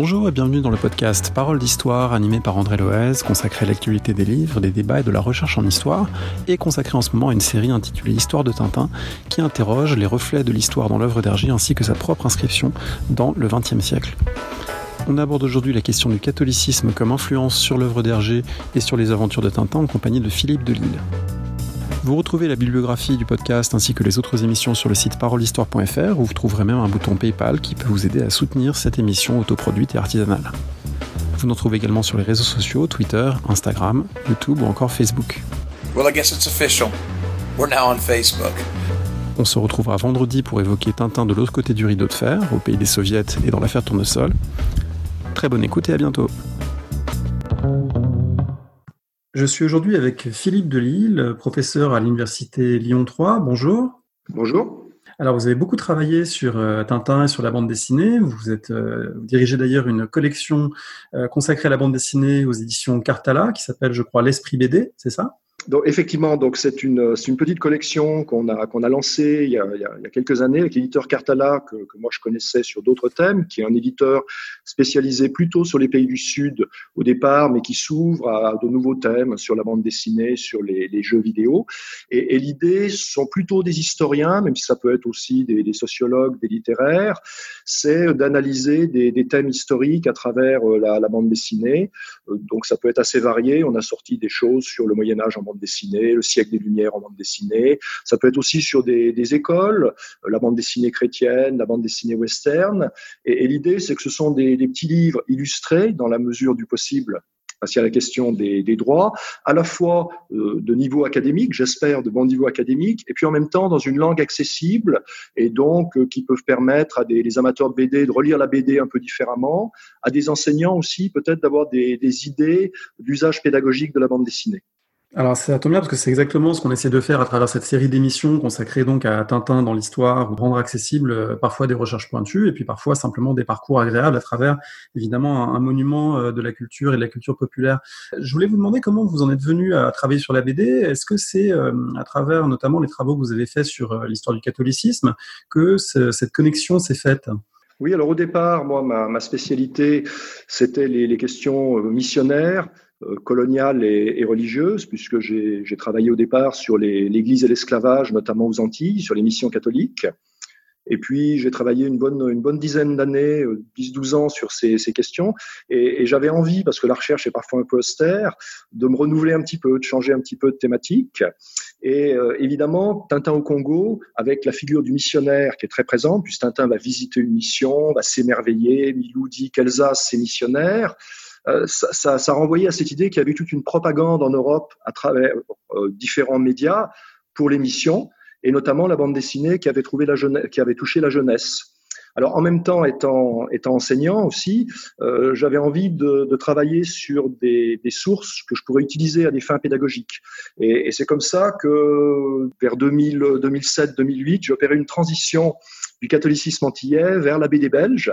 Bonjour et bienvenue dans le podcast Parole d'Histoire animé par André Loez, consacré à l'actualité des livres, des débats et de la recherche en histoire, et consacré en ce moment à une série intitulée Histoire de Tintin, qui interroge les reflets de l'histoire dans l'œuvre d'Hergé ainsi que sa propre inscription dans le XXe siècle. On aborde aujourd'hui la question du catholicisme comme influence sur l'œuvre d'Hergé et sur les aventures de Tintin en compagnie de Philippe Delisle. Vous retrouvez la bibliographie du podcast ainsi que les autres émissions sur le site parolehistoire.fr où vous trouverez même un bouton PayPal qui peut vous aider à soutenir cette émission autoproduite et artisanale. Vous nous trouvez également sur les réseaux sociaux, Twitter, Instagram, YouTube ou encore Facebook. Well, I guess it's official. We're now on Facebook. On se retrouvera vendredi pour évoquer Tintin de l'autre côté du rideau de fer, au pays des soviets et dans l'affaire Tournesol. Très bonne écoute et à bientôt. Je suis aujourd'hui avec Philippe Delisle, professeur à l'université Lyon 3. Bonjour. Bonjour. Alors, vous avez beaucoup travaillé sur euh, Tintin et sur la bande dessinée. Vous êtes euh, vous dirigez d'ailleurs une collection euh, consacrée à la bande dessinée aux éditions Cartala, qui s'appelle, je crois, l'Esprit BD, c'est ça? Donc, effectivement, donc c'est une, une petite collection qu'on a, qu'on a lancée il y a, il y a, quelques années avec l'éditeur Cartala, que, moi je connaissais sur d'autres thèmes, qui est un éditeur spécialisé plutôt sur les pays du Sud au départ, mais qui s'ouvre à de nouveaux thèmes sur la bande dessinée, sur les, jeux vidéo. Et, l'idée sont plutôt des historiens, même si ça peut être aussi des, sociologues, des littéraires, c'est d'analyser des, des, thèmes historiques à travers euh, la, la bande dessinée. Euh, donc ça peut être assez varié. On a sorti des choses sur le Moyen Âge en bande dessinée, le siècle des Lumières en bande dessinée. Ça peut être aussi sur des, écoles, euh, la bande dessinée chrétienne, la bande dessinée western. Et, l'idée, c'est que ce sont des, petits livres illustrés dans la mesure du possible parce qu'il y a la question des, droits, à la fois euh, de niveau académique, j'espère de bon niveau académique, et puis en même temps dans une langue accessible et donc euh, qui peuvent permettre à des amateurs de BD de relire la BD un peu différemment, à des enseignants aussi peut-être d'avoir des idées d'usage pédagogique de la bande dessinée. Alors ça tombe bien parce que c'est exactement ce qu'on essaie de faire à travers cette série d'émissions consacrée donc à Tintin dans l'histoire, rendre accessible euh, parfois des recherches pointues et puis parfois simplement des parcours agréables à travers évidemment un, monument euh, de la culture et de la culture populaire. Je voulais vous demander comment vous en êtes venu à travailler sur la BD. Est-ce que c'est euh, à travers notamment les travaux que vous avez faits sur l'histoire du catholicisme que cette connexion s'est faite? Oui, alors au départ, moi, ma, spécialité, c'était les, questions missionnaires, coloniale et, et, religieuse, puisque j'ai travaillé au départ sur l'Église et l'esclavage, notamment aux Antilles, sur les missions catholiques. Et puis, j'ai travaillé une bonne, une bonne dizaine d'années, 10-12 euh, ans sur ces, ces questions. Et, et j'avais envie, parce que la recherche est parfois un peu austère, de me renouveler un petit peu, de changer un petit peu de thématique. Et euh, évidemment, Tintin au Congo, avec la figure du missionnaire qui est très présente, puisque Tintin va visiter une mission, va s'émerveiller, Milou dit qu'Alsace, c'est missionnaire. Euh, ça, renvoyait à cette idée qu'il y avait toute une propagande en Europe à travers euh, différents médias pour l'émission, et notamment la bande dessinée qui avait, trouvé la jeunesse, qui avait touché la jeunesse. Alors en même temps, étant, étant enseignant aussi, euh, j'avais envie de, travailler sur des, des, sources que je pourrais utiliser à des fins pédagogiques. Et, et c'est comme ça que vers 2007-2008, j'ai opéré une transition du catholicisme antillais vers la BD belge.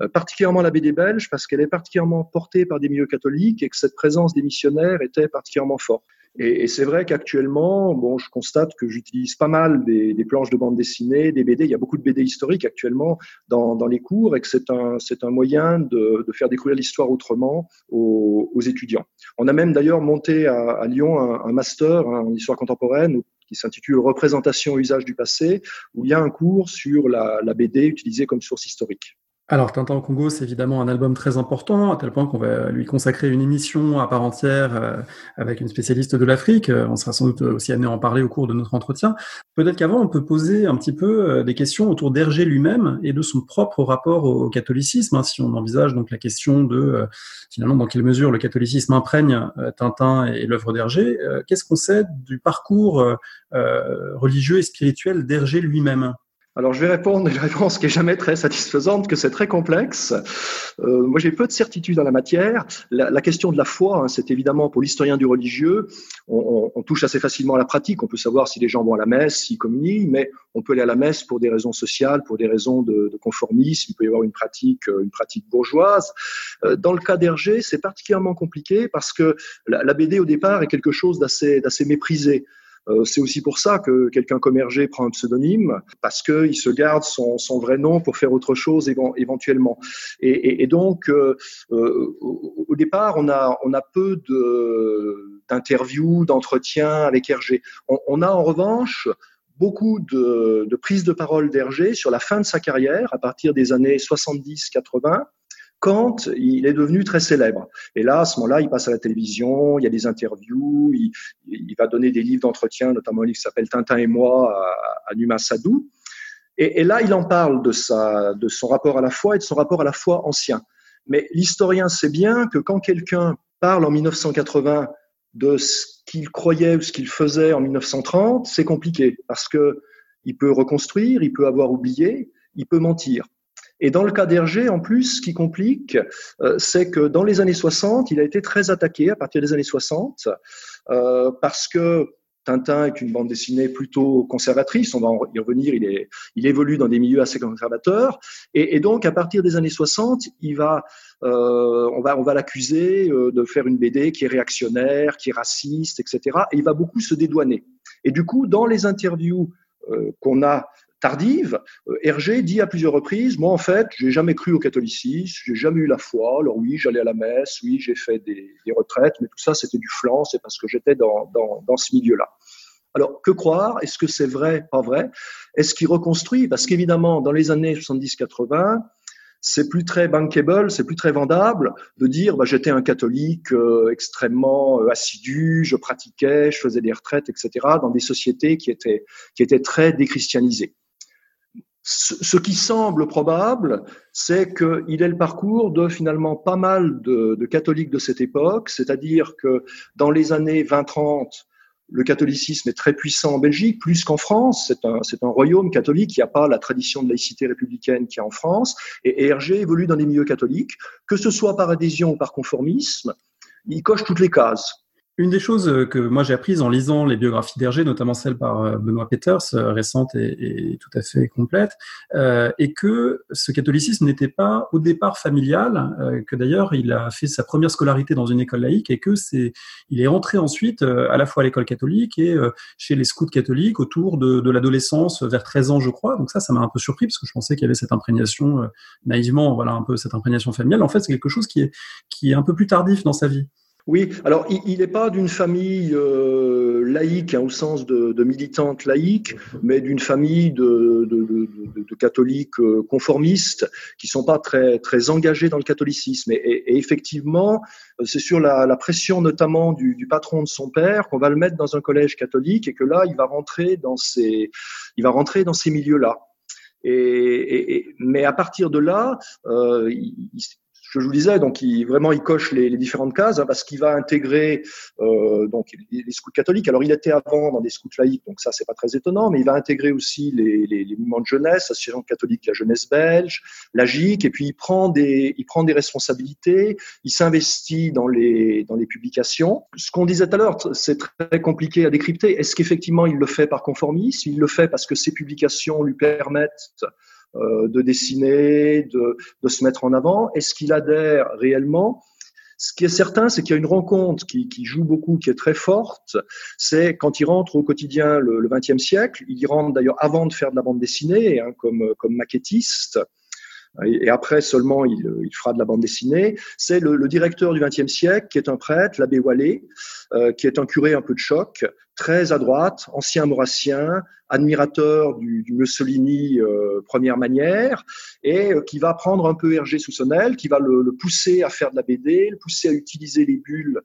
Euh, particulièrement la BD belge parce qu'elle est particulièrement portée par des milieux catholiques et que cette présence des missionnaires était particulièrement forte. Et, c'est vrai qu'actuellement, bon, je constate que j'utilise pas mal des, des, planches de bande dessinée, des BD. Il y a beaucoup de BD historiques actuellement dans, dans les cours et que c'est un, c'est un moyen de, de faire découvrir l'histoire autrement aux, aux, étudiants. On a même d'ailleurs monté à, à Lyon un, un master hein, en histoire contemporaine qui s'intitule Représentation usage du passé, où il y a un cours sur la, la BD utilisée comme source historique. Alors, Tintin au Congo, c'est évidemment un album très important, à tel point qu'on va lui consacrer une émission à part entière euh, avec une spécialiste de l'Afrique. Euh, on sera sans doute aussi amené à en parler au cours de notre entretien. Peut-être qu'avant, on peut poser un petit peu euh, des questions autour d'Hergé lui-même et de son propre rapport au, catholicisme. Hein, si on envisage donc la question de, finalement, dans quelle mesure le catholicisme imprègne Tintin et, l'œuvre d'Hergé, qu'est-ce qu'on sait du parcours religieux et spirituel d'Hergé lui-même? Alors, je vais répondre une réponse qui est jamais très satisfaisante, que c'est très complexe. Euh, moi, j'ai peu de certitude en la matière. La, la question de la foi, hein, c'est évidemment pour l'historien du religieux, on, on, on, touche assez facilement à la pratique. On peut savoir si les gens vont à la messe, s'ils communient, mais on peut aller à la messe pour des raisons sociales, pour des raisons de, de conformisme. Il peut y avoir une pratique, euh, une pratique bourgeoise. Euh, dans le cas d'Hergé, c'est particulièrement compliqué parce que la, la BD au départ est quelque chose d'assez méprisé. Euh, c'est aussi pour ça que quelqu'un comme Hergé prend un pseudonyme, parce qu'il se garde son, son, vrai nom pour faire autre chose éventuellement. Et, et, et donc, euh, euh, au départ, on a, on a peu d'interviews, d'entretiens avec Hergé. On, on, a en revanche beaucoup de, de prises de parole d'Hergé sur la fin de sa carrière, à partir des années 70-80 quand il est devenu très célèbre. Et là, à ce moment-là, il passe à la télévision, il y a des interviews, il, va donner des livres d'entretien, notamment un livre qui s'appelle Tintin et moi à, à Numa Sadou. Et, et, là, il en parle de, sa, de son rapport à la foi et de son rapport à la foi ancien. Mais l'historien sait bien que quand quelqu'un parle en 1980 de ce qu'il croyait ou ce qu'il faisait en 1930, c'est compliqué parce que il peut reconstruire, il peut avoir oublié, il peut mentir. Et dans le cas d'Hergé, en plus, ce qui complique, euh, c'est que dans les années 60, il a été très attaqué à partir des années 60, euh, parce que Tintin est une bande dessinée plutôt conservatrice, on va y revenir, il, évolue dans des milieux assez conservateurs, et, donc à partir des années 60, il va, euh, on va, l'accuser de faire une BD qui est réactionnaire, qui est raciste, etc. Et il va beaucoup se dédouaner. Et du coup, dans les interviews qu'on a tardive, euh, Hergé dit à plusieurs reprises, moi en fait, j'ai jamais cru au catholicisme, j'ai jamais eu la foi. Alors oui, j'allais à la messe, oui, j'ai fait des, des, retraites, mais tout ça c'était du flanc, c'est parce que j'étais dans, dans, dans ce milieu-là. Alors, que croire? Est-ce que c'est vrai, pas vrai? Est-ce qu'il reconstruit? Parce qu'évidemment, dans les années 70-80, c'est plus très bankable, c'est plus très vendable de dire bah, j'étais un catholique euh, extrêmement euh, assidu, je pratiquais, je faisais des retraites, etc. dans des sociétés qui étaient qui étaient très déchristianisées ce qui semble probable, c'est qu'il est le parcours de finalement pas mal de, de catholiques de cette époque, c'est-à-dire que dans les années 20-30, le catholicisme est très puissant en Belgique, plus qu'en France. C'est un, un royaume catholique qui n'a pas la tradition de laïcité républicaine qu'il y a en France. Et, Hergé évolue dans des milieux catholiques, que ce soit par adhésion ou par conformisme. Il coche toutes les cases. Une des choses euh, que moi j'ai apprises en lisant les biographies d'Hergé, notamment celle par euh, Benoît Peters, euh, récente et, tout à fait complète, euh, est que ce catholicisme n'était pas au départ familial, euh, que d'ailleurs il a fait sa première scolarité dans une école laïque et que c'est, il est rentré ensuite à la fois à l'école catholique et chez les scouts catholiques autour de, de l'adolescence, vers 13 ans je crois. Donc ça, ça m'a un peu surpris parce que je pensais qu'il y avait cette imprégnation naïvement, voilà un peu cette imprégnation familiale. En fait, c'est quelque chose qui est qui est un peu plus tardif dans sa vie. Oui, alors il n'est pas d'une famille euh, laïque hein, au sens de, militante laïque, mais d'une famille de, de, de catholiques euh, conformistes qui sont pas très très engagés dans le catholicisme. Et, et, et effectivement, c'est sur la, la, pression notamment du, du, patron de son père qu'on va le mettre dans un collège catholique et que là il va rentrer dans ces il va rentrer dans ces milieux-là. Et, et, mais à partir de là, euh, il, je vous disais, donc il, vraiment il coche les, les différentes cases hein, parce qu'il va intégrer euh, donc les, scouts catholiques. Alors il était avant dans des scouts laïcs, donc ça c'est pas très étonnant, mais il va intégrer aussi les, les, les mouvements de jeunesse, l'association catholique, la jeunesse belge, la GIC, et puis il prend des il prend des responsabilités, il s'investit dans les dans les publications. Ce qu'on disait tout à l'heure, c'est très compliqué à décrypter. Est-ce qu'effectivement il le fait par conformisme? Il le fait parce que ses publications lui permettent de dessiner, de, de, se mettre en avant Est-ce qu'il adhère réellement? Ce qui est certain, c'est qu'il y a une rencontre qui, qui, joue beaucoup, qui est très forte. C'est quand il rentre au quotidien le XXe siècle. Il y rentre d'ailleurs avant de faire de la bande dessinée, hein, comme, comme maquettiste et après seulement il, il, fera de la bande dessinée, c'est le, le, directeur du XXe siècle, qui est un prêtre, l'abbé Wallet, euh, qui est un curé un peu de choc, très à droite, ancien maurassien, admirateur du, du Mussolini euh, première manière, et euh, qui va prendre un peu Hergé sous son aile, qui va le, le, pousser à faire de la BD, le pousser à utiliser les bulles euh,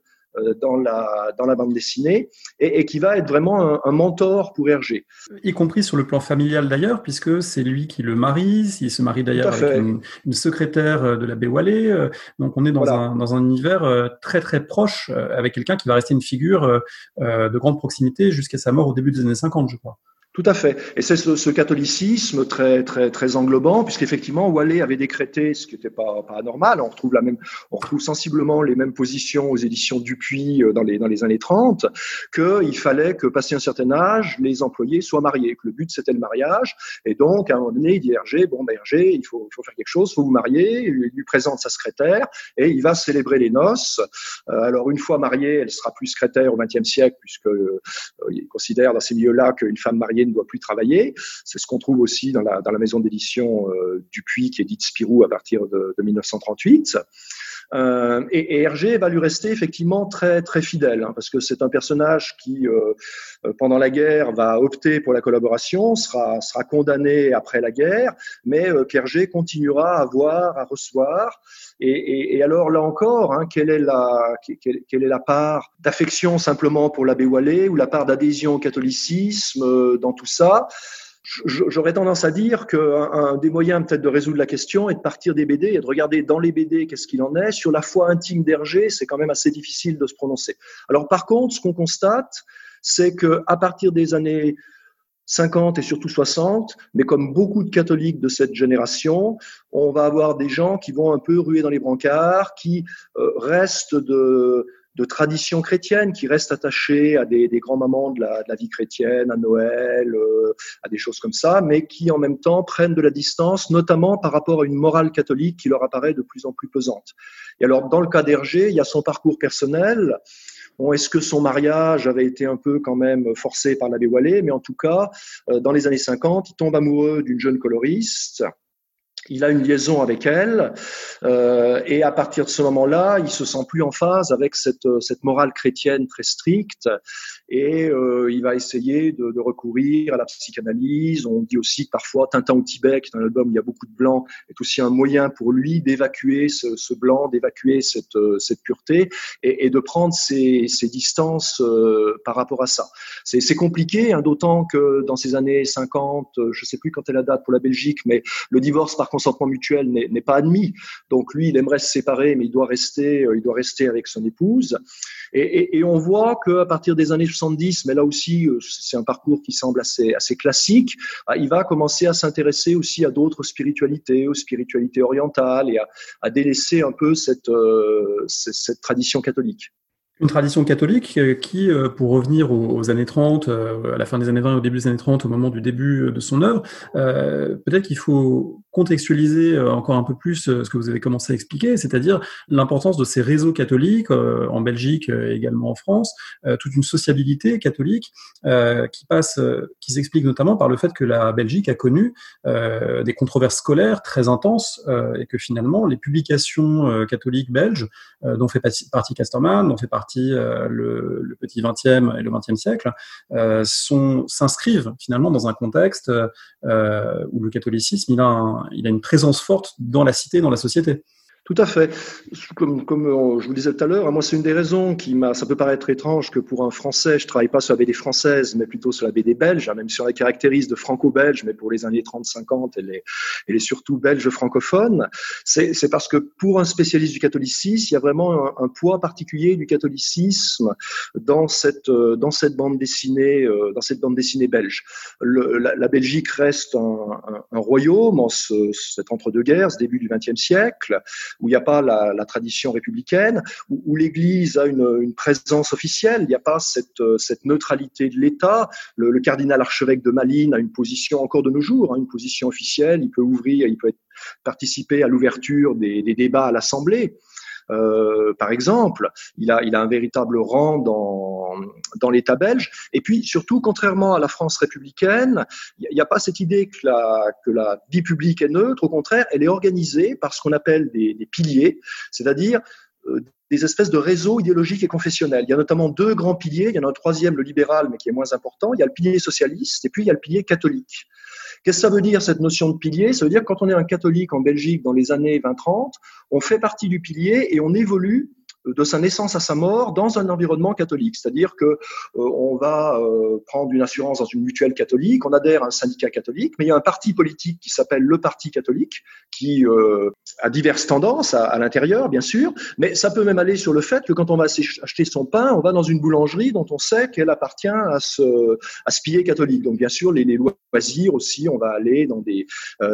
dans la, dans la bande dessinée et, et qui va être vraiment un, un, mentor pour Hergé. Y compris sur le plan familial d'ailleurs, puisque c'est lui qui le marie, il se marie d'ailleurs avec une, une, secrétaire euh, de l'abbé Wallet. Euh, donc on est dans, voilà. un, dans un univers très très proche avec quelqu'un qui va rester une figure de grande proximité jusqu'à sa mort au début des années 50, je crois. Tout à fait. Et c'est ce, catholicisme très très très englobant, puisqu'effectivement Wallet avait décrété, ce qui n'était pas pas normal. On retrouve la même, on retrouve sensiblement les mêmes positions aux éditions Dupuis euh, dans les dans les années 30, qu'il fallait que passé un certain âge, les employés soient mariés, que le but c'était le mariage. Et donc à un moment donné, il dit Hergé, bon ben Hergé, il faut, il faut faire quelque chose, il faut vous marier. Il lui présente sa secrétaire et il va célébrer les noces. Euh, alors une fois mariée, elle sera plus secrétaire au XXe siècle, puisque euh, il considère dans ces milieux-là qu'une femme mariée ne doit plus travailler. C'est ce qu'on trouve aussi dans la, maison d'édition euh, Dupuis qui édite Spirou à partir de 1938. Euh, et, et, Hergé va lui rester effectivement très très fidèle, hein, parce que c'est un personnage qui, euh, euh, pendant la guerre, va opter pour la collaboration, sera sera condamné après la guerre, mais euh, qu'Hergé continuera à voir, à recevoir. Et, et, et alors là encore, hein, quelle est la quelle, quelle est la part d'affection simplement pour l'abbé Wallet ou la part d'adhésion au catholicisme euh, dans tout ça? J'aurais tendance à dire qu'un des moyens peut-être de résoudre la question est de partir des BD et de regarder dans les BD qu'est-ce qu'il en est. Sur la foi intime d'Hergé, c'est quand même assez difficile de se prononcer. Alors par contre, ce qu'on constate, c'est que à partir des années 50 et surtout 60, mais comme beaucoup de catholiques de cette génération, on va avoir des gens qui vont un peu ruer dans les brancards, qui euh, restent de de tradition chrétienne qui restent attachés à des, des grands moments de la, de la, vie chrétienne, à Noël, euh, à des choses comme ça, mais qui en même temps prennent de la distance, notamment par rapport à une morale catholique qui leur apparaît de plus en plus pesante. Et alors, dans le cas d'Hergé, il y a son parcours personnel. Bon, est-ce que son mariage avait été un peu quand même forcé par l'abbé Wallet? Mais en tout cas, euh, dans les années 50, il tombe amoureux d'une jeune coloriste il a une liaison avec elle, euh, et à partir de ce moment-là, il se sent plus en phase avec cette, cette morale chrétienne très stricte, et euh, il va essayer de, recourir à la psychanalyse. On dit aussi que parfois Tintin au Tibet, qui est un album où il y a beaucoup de blanc, est aussi un moyen pour lui d'évacuer ce, blanc, d'évacuer cette, pureté, et, de prendre ses, distances euh, par rapport à ça. C'est compliqué, hein, d'autant que dans ces années 50, je sais plus quand est la date pour la Belgique, mais le divorce par consentement mutuel n'est pas admis. Donc lui, il aimerait se séparer, mais il doit rester, euh, il doit rester avec son épouse. Et, on voit qu'à partir des années 70, mais là aussi, euh, c'est un parcours qui semble assez, classique, bah, il va commencer à s'intéresser aussi à d'autres spiritualités, aux spiritualités orientales, et à, délaisser un peu cette, euh, cette tradition catholique. Une tradition catholique qui, pour revenir aux années 30, à la fin des années 20 et au début des années 30, au moment du début de son œuvre, peut-être qu'il faut contextualiser euh, encore un peu plus euh, ce que vous avez commencé à expliquer, c'est-à-dire l'importance de ces réseaux catholiques euh, en Belgique et également en France, toute une sociabilité catholique qui passe, qui s'explique notamment par le fait que la Belgique a connu des controverses scolaires très intenses et que finalement les publications catholiques belges, dont fait partie Casterman, dont fait partie le, le, petit 20e et le 20e siècle, sont s'inscrivent finalement dans un contexte où le catholicisme a il a une présence forte dans la cité, dans la société. Tout à fait. Comme, comme euh, je vous le disais tout à l'heure, moi, c'est une des raisons qui m'a. Ça peut paraître étrange que pour un Français, je travaille pas sur la BD française, mais plutôt sur la BD belge, hein, même on la caractérise de franco-belge, mais pour les années 30-50, elle est, elle est surtout belge francophone. C'est parce que pour un spécialiste du catholicisme, il y a vraiment un, poids particulier du catholicisme dans cette, euh, dans cette bande dessinée, euh, dans cette bande dessinée belge. La, Belgique reste un, un, un royaume en ce, cet entre-deux-guerres, ce début du XXe siècle où il n'y a pas la, la tradition républicaine, où, où l'Église a une, une, présence officielle, il n'y a pas cette, cette neutralité de l'État. Le, le, cardinal archevêque de Malines a une position encore de nos jours, hein, une position officielle, il peut ouvrir, il peut être, participer à l'ouverture des, des, débats à l'Assemblée. Euh, par exemple. Il a, un véritable rang dans, dans l'État belge. Et puis, surtout, contrairement à la France républicaine, il n'y a, pas cette idée que la, vie publique est neutre. Au contraire, elle est organisée par ce qu'on appelle des, des piliers, c'est-à-dire euh, des espèces de réseaux idéologiques et confessionnels. Il y a notamment deux grands piliers. Il y en a un troisième, le libéral, mais qui est moins important. Il y a le pilier socialiste et puis il y a le pilier catholique. Qu'est-ce que ça veut dire cette notion de pilier? Ça veut dire quand on est un catholique en Belgique dans les années 20-30, on fait partie du pilier et on évolue de sa naissance à sa mort dans un environnement catholique. C'est-à-dire que euh, on va euh, prendre une assurance dans une mutuelle catholique, on adhère à un syndicat catholique, mais il y a un parti politique qui s'appelle le Parti catholique, qui euh, a diverses tendances à, l'intérieur, bien sûr, mais ça peut même aller sur le fait que quand on va acheter son pain, on va dans une boulangerie dont on sait qu'elle appartient à ce, à ce pilier catholique. Donc bien sûr, les, les loisirs aussi, on va aller dans des,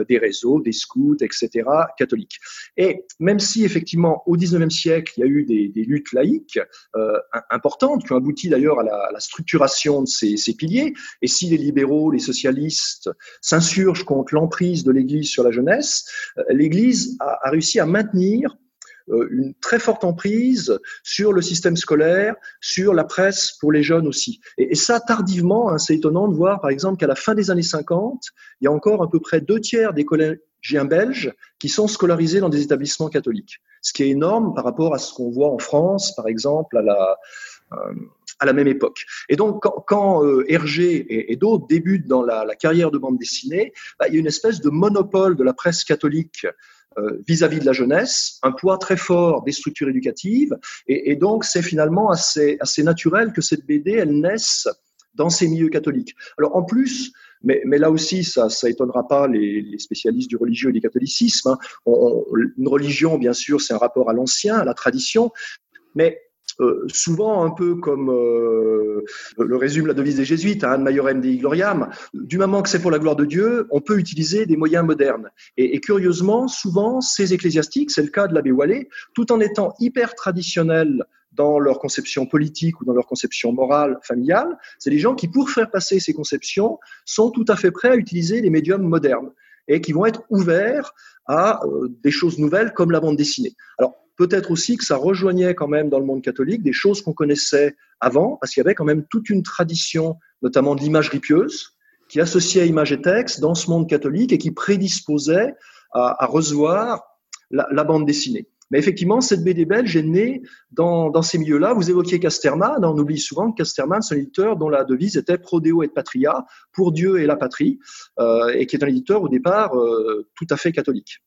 des réseaux, des scouts, etc., catholiques. Et même si effectivement au 19e siècle, il y a eu des des, luttes laïques euh, importantes, qui ont abouti d'ailleurs à la, structuration de ces, piliers. Et si les libéraux, les socialistes s'insurgent contre l'emprise de l'Église sur la jeunesse, euh, l'Église a, réussi à maintenir une très forte emprise sur le système scolaire, sur la presse pour les jeunes aussi. Et, ça, tardivement, hein, c'est étonnant de voir, par exemple, qu'à la fin des années 50, il y a encore à peu près deux tiers des collégiens belges qui sont scolarisés dans des établissements catholiques ce qui est énorme par rapport à ce qu'on voit en France, par exemple, à la, euh, même époque. Et donc, quand, euh, Hergé et, d'autres débutent dans la, la, carrière de bande dessinée, bah, il y a une espèce de monopole de la presse catholique euh, vis-à-vis de la jeunesse, un poids très fort des structures éducatives, et, donc c'est finalement assez, naturel que cette BD, elle naisse dans ces milieux catholiques. Alors en plus, mais, là aussi, ça, ça étonnera pas les, spécialistes du religieux et du catholicisme. Hein. Une religion, bien sûr, c'est un rapport à l'ancien, à la tradition, mais euh, souvent un peu comme euh, le résume la devise des jésuites, hein, Majorem Dei Gloriam, du moment que c'est pour la gloire de Dieu, on peut utiliser des moyens modernes. Et, curieusement, souvent, ces ecclésiastiques, c'est le cas de l'abbé Wallet, tout en étant hyper traditionnels dans leur conception politique ou dans leur conception morale, familiale, c'est des gens qui, pour faire passer ces conceptions, sont tout à fait prêts à utiliser les médiums modernes et qui vont être ouverts à euh, des choses nouvelles comme la bande dessinée. Alors, peut-être aussi que ça rejoignait quand même dans le monde catholique des choses qu'on connaissait avant, parce qu'il y avait quand même toute une tradition, notamment de l'imagerie pieuse, qui associait image et texte dans ce monde catholique et qui prédisposait à, recevoir la, bande dessinée. Mais effectivement, cette BD belge est née dans, dans ces milieux-là. Vous évoquiez Casterman. On oublie souvent que Casterman, c'est un éditeur dont la devise était Prodeo et Patria, pour Dieu et la patrie, euh, et qui est un éditeur au départ euh, tout à fait catholique.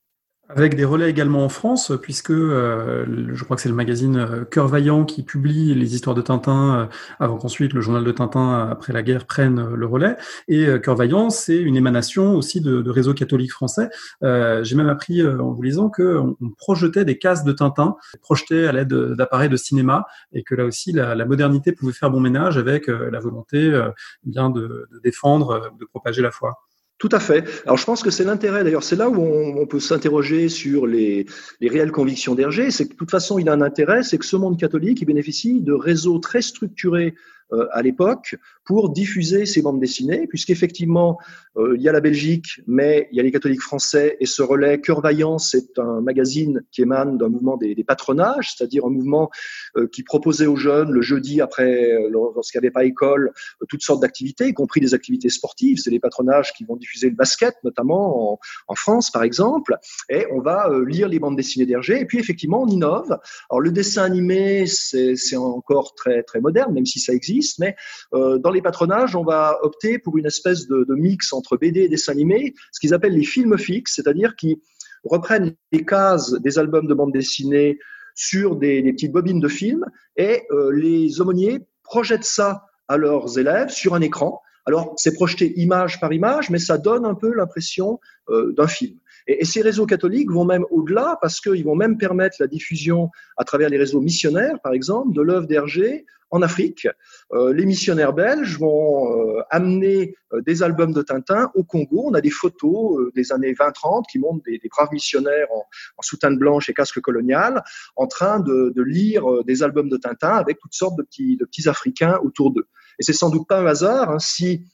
Avec des relais également en France, puisque euh, je crois que c'est le magazine euh, Cœur Vaillant qui publie les histoires de Tintin euh, avant qu'ensuite le journal de Tintin après la guerre prenne le relais. Et Cœur Vaillant, c'est une émanation aussi de, de réseau catholique français. J'ai même appris en vous lisant qu'on on projetait des cases de Tintin, projetées à l'aide d'appareils de cinéma, et que là aussi la, modernité pouvait faire bon ménage avec la volonté bien de défendre, de propager la foi. Tout à fait. Alors je pense que c'est l'intérêt, d'ailleurs, c'est là où on, peut s'interroger sur les, les, réelles convictions d'Hergé, c'est que de toute façon, il a un intérêt, c'est que ce monde catholique, il bénéficie de réseaux très structurés à l'époque pour diffuser ces bandes dessinées, puisqu'effectivement, euh, il y a la Belgique, mais il y a les catholiques français, et ce relais Cœur Vaillant, c'est un magazine qui émane d'un mouvement des, des patronages, c'est-à-dire un mouvement euh, qui proposait aux jeunes le jeudi, après, lorsqu'il n'y avait pas école, toutes sortes d'activités, y compris des activités sportives. C'est les patronages qui vont diffuser le basket, notamment en, en France, par exemple, et on va lire les bandes dessinées d'Hergé, et puis effectivement, on innove. Alors le dessin animé, c'est encore très, très moderne, même si ça existe mais euh, dans les patronages, on va opter pour une espèce de, mix entre BD et dessin animé, ce qu'ils appellent les films fixes, c'est-à-dire qui reprennent les cases des albums de bande dessinée sur des, petites bobines de films et euh, les aumôniers projettent ça à leurs élèves sur un écran. Alors, c'est projeté image par image, mais ça donne un peu l'impression euh, d'un film. Et, ces réseaux catholiques vont même au-delà parce qu'ils vont même permettre la diffusion à travers les réseaux missionnaires, par exemple, de l'œuvre d'Hergé en Afrique. Euh, les missionnaires belges vont euh, amener euh, des albums de Tintin au Congo. On a des photos des années 20-30 qui montrent des, braves missionnaires en, soutane blanche et casque colonial en train de, lire des albums de Tintin avec toutes sortes de petits, de petits Africains autour d'eux. Et c'est sans doute pas un hasard hein, si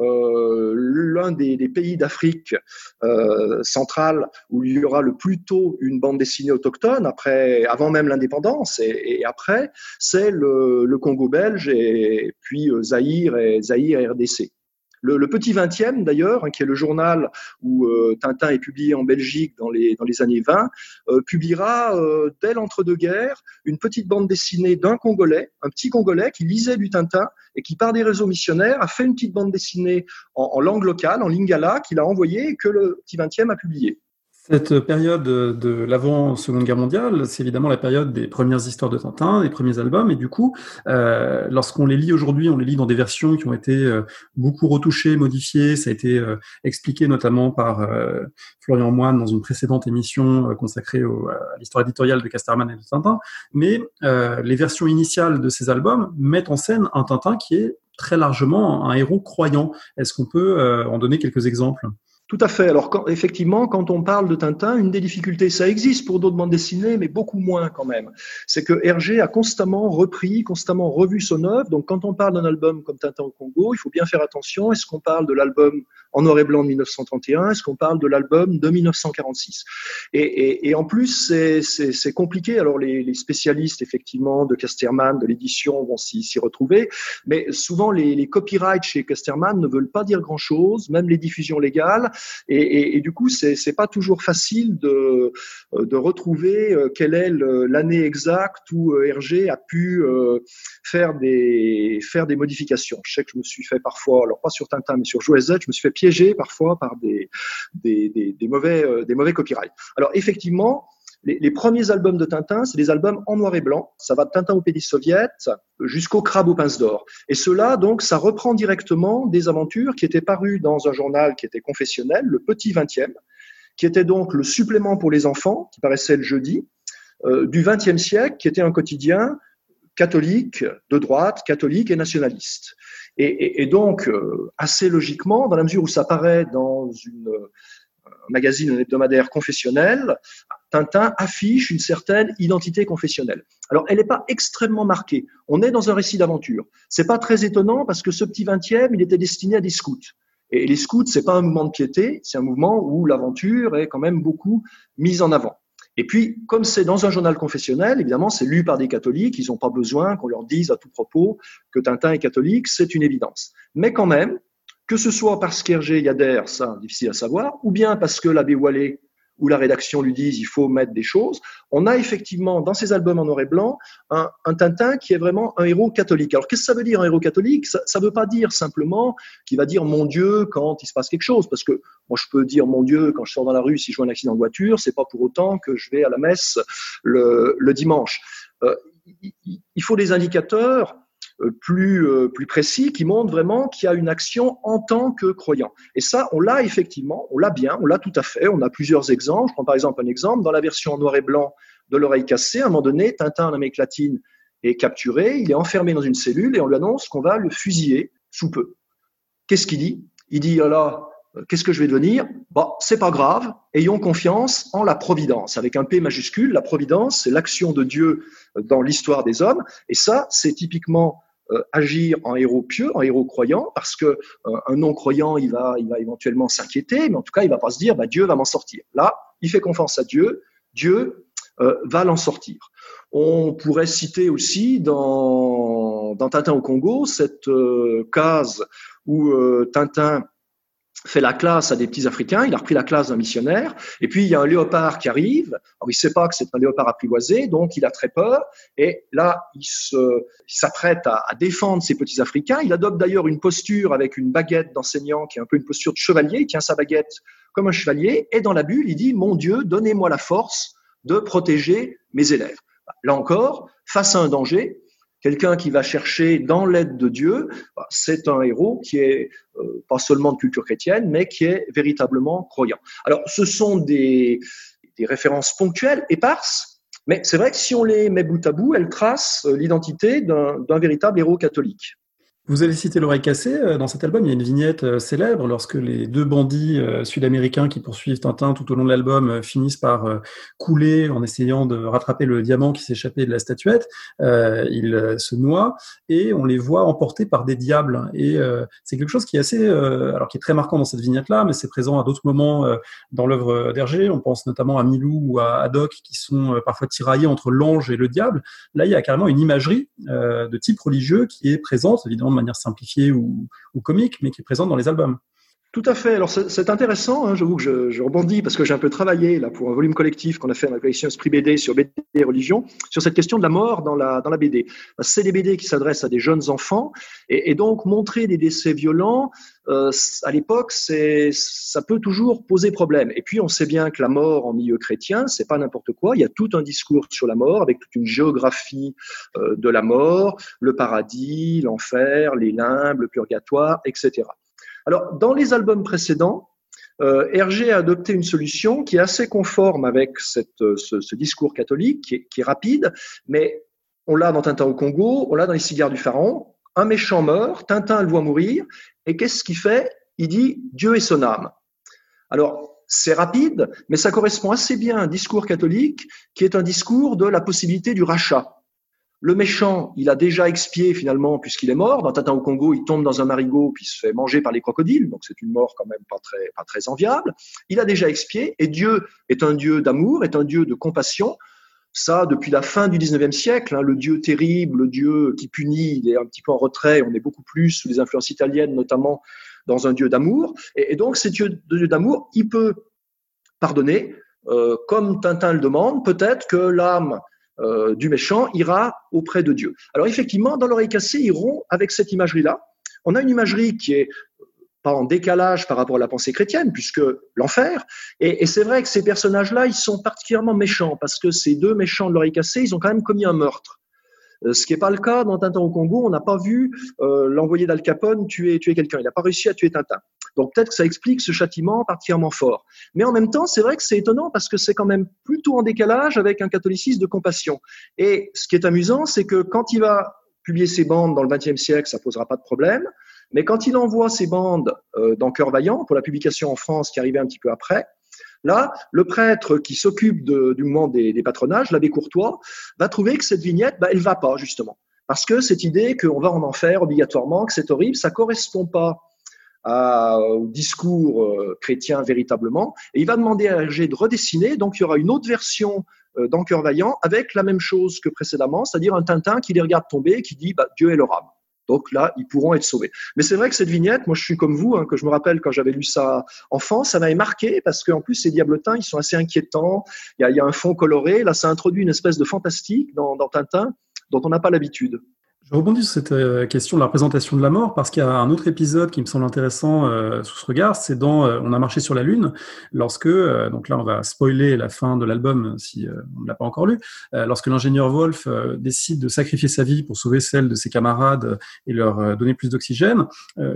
euh, l'un des, pays d'Afrique euh, centrale où il y aura le plus tôt une bande dessinée autochtone, après, avant même l'indépendance et, après, c'est le, Congo belge et puis euh, Zaïre et Zaïre RDC. Le, Petit Vingtième, d'ailleurs, hein, qui est le journal où euh, Tintin est publié en Belgique dans les, années 20, euh, publiera euh, dès l'entre-deux-guerres une petite bande dessinée d'un Congolais, un petit Congolais qui lisait du Tintin et qui, par des réseaux missionnaires, a fait une petite bande dessinée en, en langue locale, en lingala, qu'il a envoyée et que le Petit Vingtième a publié Cette période de l'avant-seconde guerre mondiale, c'est évidemment la période des premières histoires de Tintin, des premiers albums, et du coup, euh, lorsqu'on les lit aujourd'hui, on les lit dans des versions qui ont été euh, beaucoup retouchées, modifiées. Ça a été euh, expliqué notamment par euh, Florian Moine dans une précédente émission consacrée au, à l'histoire éditoriale de Casterman et de Tintin. Mais les versions initiales de ces albums mettent en scène un Tintin qui est très largement un héros croyant. Est-ce qu'on peut en donner quelques exemples? Tout à fait. Alors, effectivement, quand on parle de Tintin, une des difficultés, ça existe pour d'autres bandes dessinées, mais beaucoup moins quand même. C'est que Hergé a constamment repris, constamment revu son œuvre. Donc, quand on parle d'un album comme Tintin au Congo, il faut bien faire attention. Est-ce qu'on parle de l'album en noir et blanc de 1931 Est-ce qu'on parle de l'album de 1946 et, en plus, c'est compliqué. Alors, les, les, spécialistes, effectivement, de Casterman, de l'édition, vont s'y retrouver. Mais souvent, les, les copyrights chez Casterman ne veulent pas dire grand-chose, même les diffusions légales. Et, du coup, c'est pas toujours facile de, de retrouver euh, quelle est l'année exacte où euh, Hergé a pu euh, faire des, modifications. Je sais que je me suis fait parfois, alors pas sur Tintin, mais sur Jouet Z, je me suis fait piéger parfois par des mauvais copyrights. Alors effectivement, les, premiers albums de Tintin, c'est des albums en noir et blanc. Ça va de Tintin au pays soviet jusqu'au Crabe aux pinces d'or. Et cela, donc, ça reprend directement des aventures qui étaient parues dans un journal qui était confessionnel, le Petit Vingtième, qui était donc le supplément pour les enfants, qui paraissait le jeudi, euh, du XXe siècle, qui était un quotidien catholique, de droite, catholique et nationaliste. Et, donc, euh, assez logiquement, dans la mesure où ça paraît dans une, un magazine hebdomadaire confessionnel, Tintin affiche une certaine identité confessionnelle. Alors, elle n'est pas extrêmement marquée. On est dans un récit d'aventure. C'est pas très étonnant parce que ce petit vingtième, il était destiné à des scouts. Et les scouts, c'est pas un mouvement de piété, c'est un mouvement où l'aventure est quand même beaucoup mise en avant. Et puis, comme c'est dans un journal confessionnel, évidemment, c'est lu par des catholiques, ils n'ont pas besoin qu'on leur dise à tout propos que Tintin est catholique, c'est une évidence. Mais quand même, que ce soit parce qu'Hergé y adhère, ça, difficile à savoir, ou bien parce que l'abbé Wallet où la rédaction lui dise il faut mettre des choses, on a effectivement dans ces albums en noir et blanc un, un Tintin qui est vraiment un héros catholique. Alors qu'est-ce que ça veut dire un héros catholique? Ça ne veut pas dire simplement qu'il va dire mon Dieu quand il se passe quelque chose, parce que moi je peux dire mon Dieu quand je sors dans la rue si je vois un accident de voiture, c'est pas pour autant que je vais à la messe le, le dimanche. Euh, il faut des indicateurs plus, euh, plus précis qui montre vraiment qu'il y a une action en tant que croyant. Et ça, on l'a effectivement, on l'a bien, on l'a tout à fait. On a plusieurs exemples. Je prends par exemple un exemple. Dans la version en noir et blanc de l'oreille cassée, à un moment donné, Tintin en Amérique latine est capturé, il est enfermé dans une cellule et on lui annonce qu'on va le fusiller sous peu. Qu'est-ce qu'il dit? Il dit, alors, euh, qu'est-ce que je vais devenir? Bon, c'est pas grave, ayons confiance en la providence, avec un P majuscule. La providence, c'est l'action de Dieu dans l'histoire des hommes. Et ça, c'est typiquement euh, agir en héros pieux, en héros croyant, parce que euh, un non croyant, il va, il va éventuellement s'inquiéter, mais en tout cas, il va pas se dire, bah, Dieu va m'en sortir. Là, il fait confiance à Dieu, Dieu euh, va l'en sortir. On pourrait citer aussi dans, dans Tintin au Congo cette case où Tintin fait la classe à des petits Africains, il a repris la classe d'un missionnaire, et puis il y a un léopard qui arrive, alors il ne sait pas que c'est un léopard apprivoisé, donc il a très peur, et là il s'apprête à, à, défendre ces petits Africains, il adopte d'ailleurs une posture avec une baguette d'enseignant qui est un peu une posture de chevalier, il tient sa baguette comme un chevalier, et dans la bulle il dit, mon Dieu, donnez-moi la force de protéger mes élèves. Là encore, face à un danger, Quelqu'un qui va chercher dans l'aide de Dieu, bah, c'est un héros qui est euh, pas seulement de culture chrétienne, mais qui est véritablement croyant. Alors, ce sont des, des références ponctuelles, éparses, mais c'est vrai que si on les met bout à bout, elles tracent euh, l'identité d'un véritable héros catholique. Vous avez cité l'oreille cassée. Euh, dans cet album, il y a une vignette euh, célèbre lorsque les deux bandits euh, sud-américains qui poursuivent Tintin tout au long de l'album finissent par couler en essayant de rattraper le diamant qui s'échappait de la statuette. ils se noient et on les voit emportés par des diables. Et c'est quelque chose qui est assez, alors qui est très marquant dans cette vignette-là, mais c'est présent à d'autres moments dans l'œuvre d'Hergé. On pense notamment à Milou ou à Haddock qui sont parfois tiraillés entre l'ange et le diable. Là, il y a carrément une imagerie de type religieux qui est présente, évidemment manière simplifiée ou, ou, comique, mais qui est présente dans les albums. Tout à fait. Alors c'est intéressant, hein, j'avoue que je, je, rebondis parce que j'ai un peu travaillé là pour un volume collectif qu'on a fait dans la collection Esprit BD sur BD et religion, sur cette question de la mort dans la, dans la BD. C'est des BD qui s'adressent à des jeunes enfants et, et, donc montrer des décès violents, euh, à l'époque, ça peut toujours poser problème. Et puis on sait bien que la mort en milieu chrétien, c'est pas n'importe quoi. Il y a tout un discours sur la mort avec toute une géographie euh, de la mort, le paradis, l'enfer, les limbes, le purgatoire, etc. Alors, dans les albums précédents, euh, Hergé a adopté une solution qui est assez conforme avec euh, ce, discours catholique, qui est, qui est rapide, mais on l'a dans Tintin au Congo, on l'a dans Les cigares du Pharaon. Un méchant meurt, Tintin le voit mourir, et qu'est-ce qu'il fait? Il dit Dieu est son âme. Alors, c'est rapide, mais ça correspond assez bien à un discours catholique qui est un discours de la possibilité du rachat. Le méchant, il a déjà expié finalement puisqu'il est mort. Dans Tintin au Congo, il tombe dans un marigot puis se fait manger par les crocodiles, donc c'est une mort quand même pas très, pas très enviable. Il a déjà expié et Dieu est un Dieu d'amour, est un Dieu de compassion. Ça, depuis la fin du 19e siècle, hein, le Dieu terrible, le Dieu qui punit, il est un petit peu en retrait. On est beaucoup plus sous les influences italiennes, notamment dans un Dieu d'amour. Et, et, donc, ce Dieu, Dieu d'amour, il peut pardonner, euh, comme Tintin le demande. Peut-être que l'âme euh, du méchant ira auprès de Dieu. Alors effectivement, dans l'oreille cassée, ils iront avec cette imagerie-là. On a une imagerie qui est pas en décalage par rapport à la pensée chrétienne, puisque l'enfer. Et, et c'est vrai que ces personnages-là, ils sont particulièrement méchants, parce que ces deux méchants de l'oreille cassée, ils ont quand même commis un meurtre. Euh, ce qui n'est pas le cas dans Tintin au Congo. On n'a pas vu euh, l'envoyé d'Al Capone tuer, tuer quelqu'un. Il n'a pas réussi à tuer Tintin. Donc peut-être que ça explique ce châtiment particulièrement fort. Mais en même temps, c'est vrai que c'est étonnant parce que c'est quand même plutôt en décalage avec un catholicisme de compassion. Et ce qui est amusant, c'est que quand il va publier ses bandes dans le XXe siècle, ça posera pas de problème. Mais quand il envoie ses bandes euh, dans Cœur Vaillant pour la publication en France qui arrivait un petit peu après, Là, le prêtre qui s'occupe du moment des, patronages, l'abbé Courtois, va trouver que cette vignette, bah, elle va pas justement, parce que cette idée qu'on va en enfer obligatoirement, que c'est horrible, ça correspond pas au discours euh, chrétien véritablement. Et il va demander à Hergé de redessiner. Donc il y aura une autre version euh, dans Vaillant avec la même chose que précédemment, c'est-à-dire un Tintin qui les regarde tomber et qui dit bah, Dieu est leur âme. Donc là, ils pourront être sauvés. Mais c'est vrai que cette vignette, moi je suis comme vous, hein, que je me rappelle quand j'avais lu ça enfant, ça m'avait marqué parce qu'en plus ces diablotins, ils sont assez inquiétants. Il y, a, un fond coloré. Là, ça introduit une espèce de fantastique dans Tintin dont on n'a pas l'habitude. Je rebondis sur cette euh, question de la représentation de la mort parce qu'il y a un autre épisode qui me semble intéressant euh, sous ce regard, c'est dans euh, On a marché sur la lune, lorsque, donc là on va spoiler la fin de l'album si on ne l'a pas encore lu, lorsque l'ingénieur Wolf décide de sacrifier sa vie pour sauver celle de ses camarades et leur donner plus d'oxygène.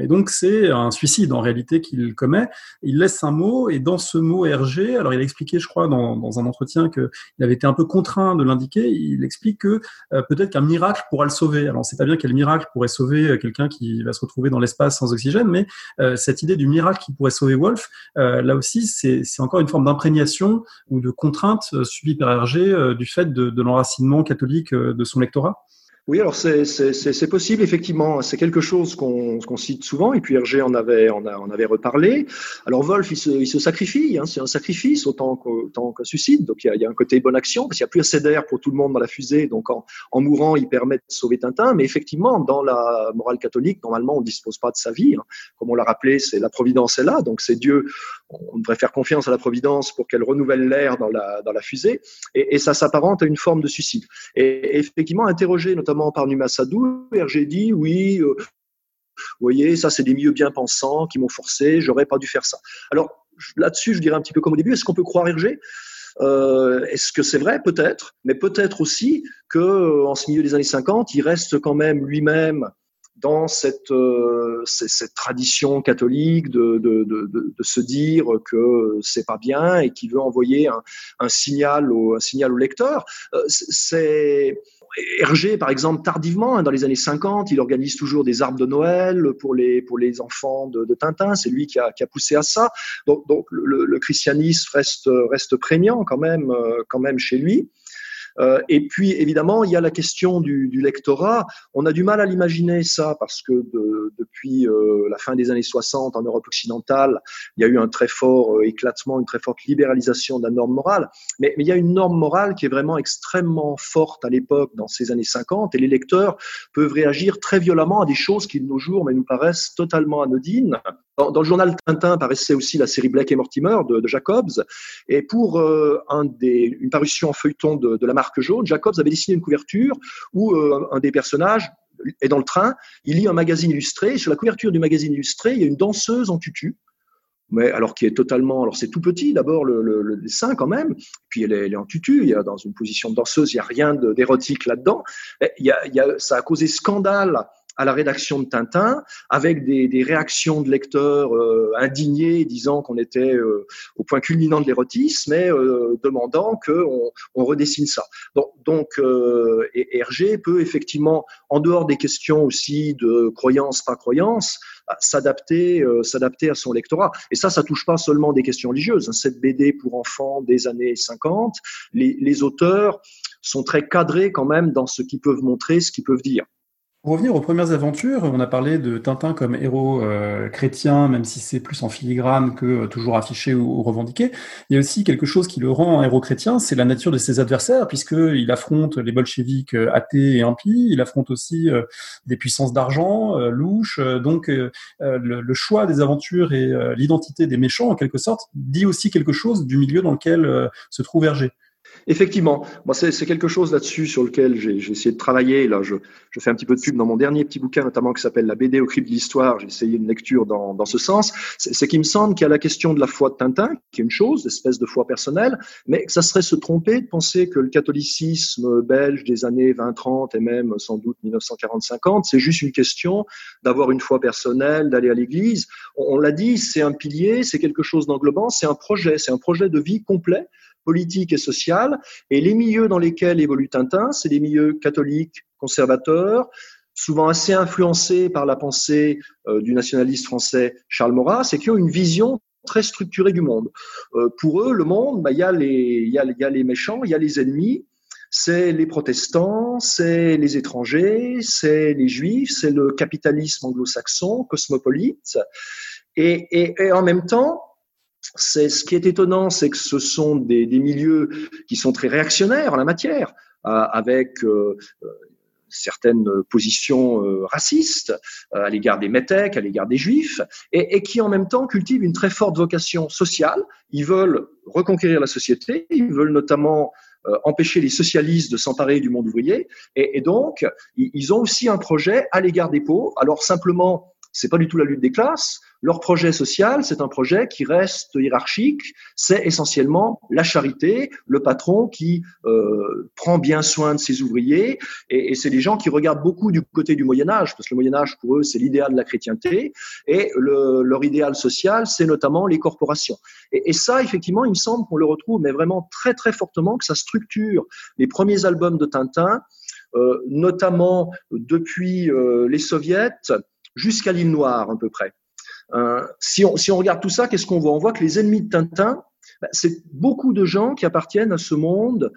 et donc c'est un suicide en réalité qu'il commet. Il laisse un mot et dans ce mot RG, alors il a expliqué je crois dans, un entretien qu'il avait été un peu contraint de l'indiquer, il explique que peut-être qu'un miracle pourra le sauver. On sait pas bien quel miracle pourrait sauver euh, quelqu'un qui va se retrouver dans l'espace sans oxygène, mais euh, cette idée du miracle qui pourrait sauver Wolf, euh, là aussi, c'est encore une forme d'imprégnation ou de contrainte subie par Hergé du fait de, de l'enracinement catholique de son lectorat. Oui, alors c'est possible, effectivement. C'est quelque chose qu'on qu cite souvent, et puis Hergé en avait, en, a, en avait reparlé. Alors Wolf, il se, sacrifie, hein, c'est un sacrifice autant qu'un qu suicide. Donc il y, a, un côté bonne action, parce qu'il n'y a plus assez d'air pour tout le monde dans la fusée. Donc en, mourant, il permet de sauver Tintin. Mais effectivement, dans la morale catholique, normalement, on ne dispose pas de sa vie. Hein. Comme on l'a rappelé, c'est la providence est là. Donc c'est Dieu. On devrait faire confiance à la providence pour qu'elle renouvelle l'air dans la, dans la fusée. Et, et ça s'apparente à une forme de suicide. Et, et effectivement, interroger notamment par Numa Sadou, Hergé dit oui, euh, vous voyez, ça c'est des milieux bien pensants qui m'ont forcé, j'aurais pas dû faire ça. Alors là-dessus, je dirais un petit peu comme au début, est-ce qu'on peut croire Hergé euh, Est-ce que c'est vrai? Peut-être, mais peut-être aussi que euh, en ce milieu des années 50, il reste quand même lui-même dans cette, euh, tradition catholique de, se dire que c'est pas bien et qui veut envoyer un, signal au, lecteur. C'est Hergé, par exemple, tardivement, hein, dans les années 50, il organise toujours des arbres de Noël pour les, pour les enfants de, Tintin. C'est lui qui a, qui a, poussé à ça. Donc, donc le, le, christianisme reste, reste prégnant quand même, euh, quand même chez lui. Euh, et puis, évidemment, il y a la question du, lectorat. On a du mal à l'imaginer, ça, parce que de, depuis euh, la fin des années 60, en Europe occidentale, il y a eu un très fort euh, éclatement, une très forte libéralisation de la norme morale. Mais, il y a une norme morale qui est vraiment extrêmement forte à l'époque, dans ces années 50, et les lecteurs peuvent réagir très violemment à des choses qui, de nos jours, mais nous paraissent totalement anodines. Dans, le journal Tintin paraissait aussi la série Black et Mortimer de, Jacobs. Et pour une parution en feuilleton de, de, la Jacobs avait dessiné une couverture où euh, un des personnages est dans le train, il lit un magazine illustré. Sur la couverture du magazine illustré, il y a une danseuse en tutu. Mais alors qui est totalement, alors c'est tout petit d'abord le, dessin quand même, puis elle est, en tutu, il y a dans une position de danseuse, il y a rien d'érotique là-dedans. Il il y a, ça a causé scandale à la rédaction de Tintin, avec des, des réactions de lecteurs euh, indignés, disant qu'on était euh, au point culminant de l'érotisme, mais euh, demandant qu'on on redessine ça. Donc, euh, et Hergé peut effectivement, en dehors des questions aussi de croyance, pas croyance, s'adapter euh, s'adapter à son lectorat. Et ça, ça touche pas seulement des questions religieuses. Hein. Cette BD pour enfants des années 50, les, les auteurs sont très cadrés quand même dans ce qu'ils peuvent montrer, ce qu'ils peuvent dire. Pour revenir aux premières aventures, on a parlé de Tintin comme héros euh, chrétien, même si c'est plus en filigrane que euh, toujours affiché ou, revendiqué. Il y a aussi quelque chose qui le rend héros chrétien, c'est la nature de ses adversaires, puisqu'il affronte les bolcheviks euh, athées et impies, il affronte aussi euh, des puissances d'argent, euh, louches. donc le, le, choix des aventures et l'identité des méchants, en quelque sorte, dit aussi quelque chose du milieu dans lequel se trouve Hergé. Effectivement, moi c'est quelque chose là-dessus sur lequel j'ai essayé de travailler. Là, je, fais un petit peu de pub dans mon dernier petit bouquin, notamment qui s'appelle La BD au cri de l'histoire. J'ai essayé une lecture dans, ce sens. C'est qu'il me semble qu'il y a la question de la foi de Tintin, qui est une chose, espèce de foi personnelle, mais ça serait se tromper de penser que le catholicisme belge des années 20-30 et même sans doute 1940-50, c'est juste une question d'avoir une foi personnelle, d'aller à l'église. On, on l'a dit, c'est un pilier, c'est quelque chose d'englobant, c'est un projet, c'est un projet de vie complet politique et sociale. Et les milieux dans lesquels évolue Tintin, c'est des milieux catholiques, conservateurs, souvent assez influencés par la pensée euh, du nationaliste français Charles Maurras, et qui ont une vision très structurée du monde. Euh, pour eux, le monde, bah, il bah, y, y, y, a les méchants, il y a les ennemis, c'est les protestants, c'est les étrangers, c'est les juifs, c'est le capitalisme anglo-saxon, cosmopolite. Et, et en même temps, c'est ce qui est étonnant, c'est que ce sont des, milieux qui sont très réactionnaires en la matière, euh, avec euh, certaines positions euh, racistes euh, à l'égard des métèques, à l'égard des juifs, et, qui en même temps cultivent une très forte vocation sociale. Ils veulent reconquérir la société, ils veulent notamment euh, empêcher les socialistes de s'emparer du monde ouvrier, et, et donc ils ont aussi un projet à l'égard des pauvres. Alors simplement, c'est pas du tout la lutte des classes. Leur projet social, c'est un projet qui reste hiérarchique. C'est essentiellement la charité, le patron qui euh, prend bien soin de ses ouvriers. Et, et c'est des gens qui regardent beaucoup du côté du Moyen Âge, parce que le Moyen Âge, pour eux, c'est l'idéal de la chrétienté. Et le, leur idéal social, c'est notamment les corporations. Et, et, ça, effectivement, il me semble qu'on le retrouve, mais vraiment très, très fortement, que ça structure les premiers albums de Tintin, euh, notamment depuis euh, les soviets jusqu'à l'île Noire à peu près. Euh, si, on, si, on, regarde tout ça, qu'est-ce qu'on voit? On voit que les ennemis de Tintin, bah, c'est beaucoup de gens qui appartiennent à ce monde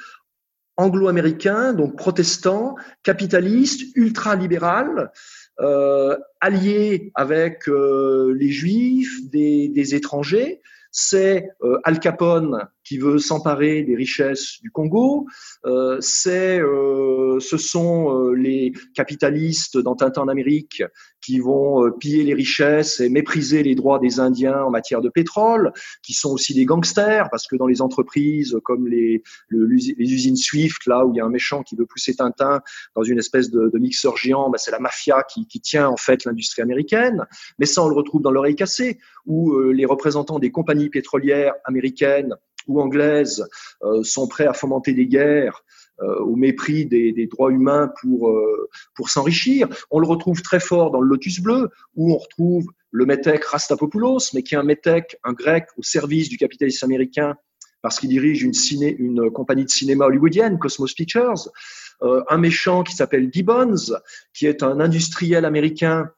anglo-américain, donc protestant, capitaliste, ultra-libéral, euh, allié avec euh, les juifs, des, des étrangers. C'est euh, Al Capone qui veut s'emparer des richesses du Congo. Euh, c'est, euh, ce sont euh, les capitalistes dans Tintin en Amérique qui vont euh, piller les richesses et mépriser les droits des Indiens en matière de pétrole, qui sont aussi des gangsters, parce que dans les entreprises comme les, le, les usines Swift, là où il y a un méchant qui veut pousser Tintin dans une espèce de, de mixeur géant, bah, c'est la mafia qui, qui, tient en fait l'industrie américaine. Mais ça, on le retrouve dans l'oreille cassée, où euh, les représentants des compagnies pétrolières américaines ou anglaises euh, sont prêts à fomenter des guerres euh, au mépris des, droits humains pour, euh, pour s'enrichir. On le retrouve très fort dans le Lotus Bleu, où on retrouve le métèque Rastapopoulos, mais qui est un métèque, un grec au service du capitalisme américain, parce qu'il dirige une, ciné, une compagnie de cinéma hollywoodienne, Cosmos Pictures. Un méchant qui s'appelle Gibbons, qui est un industriel américain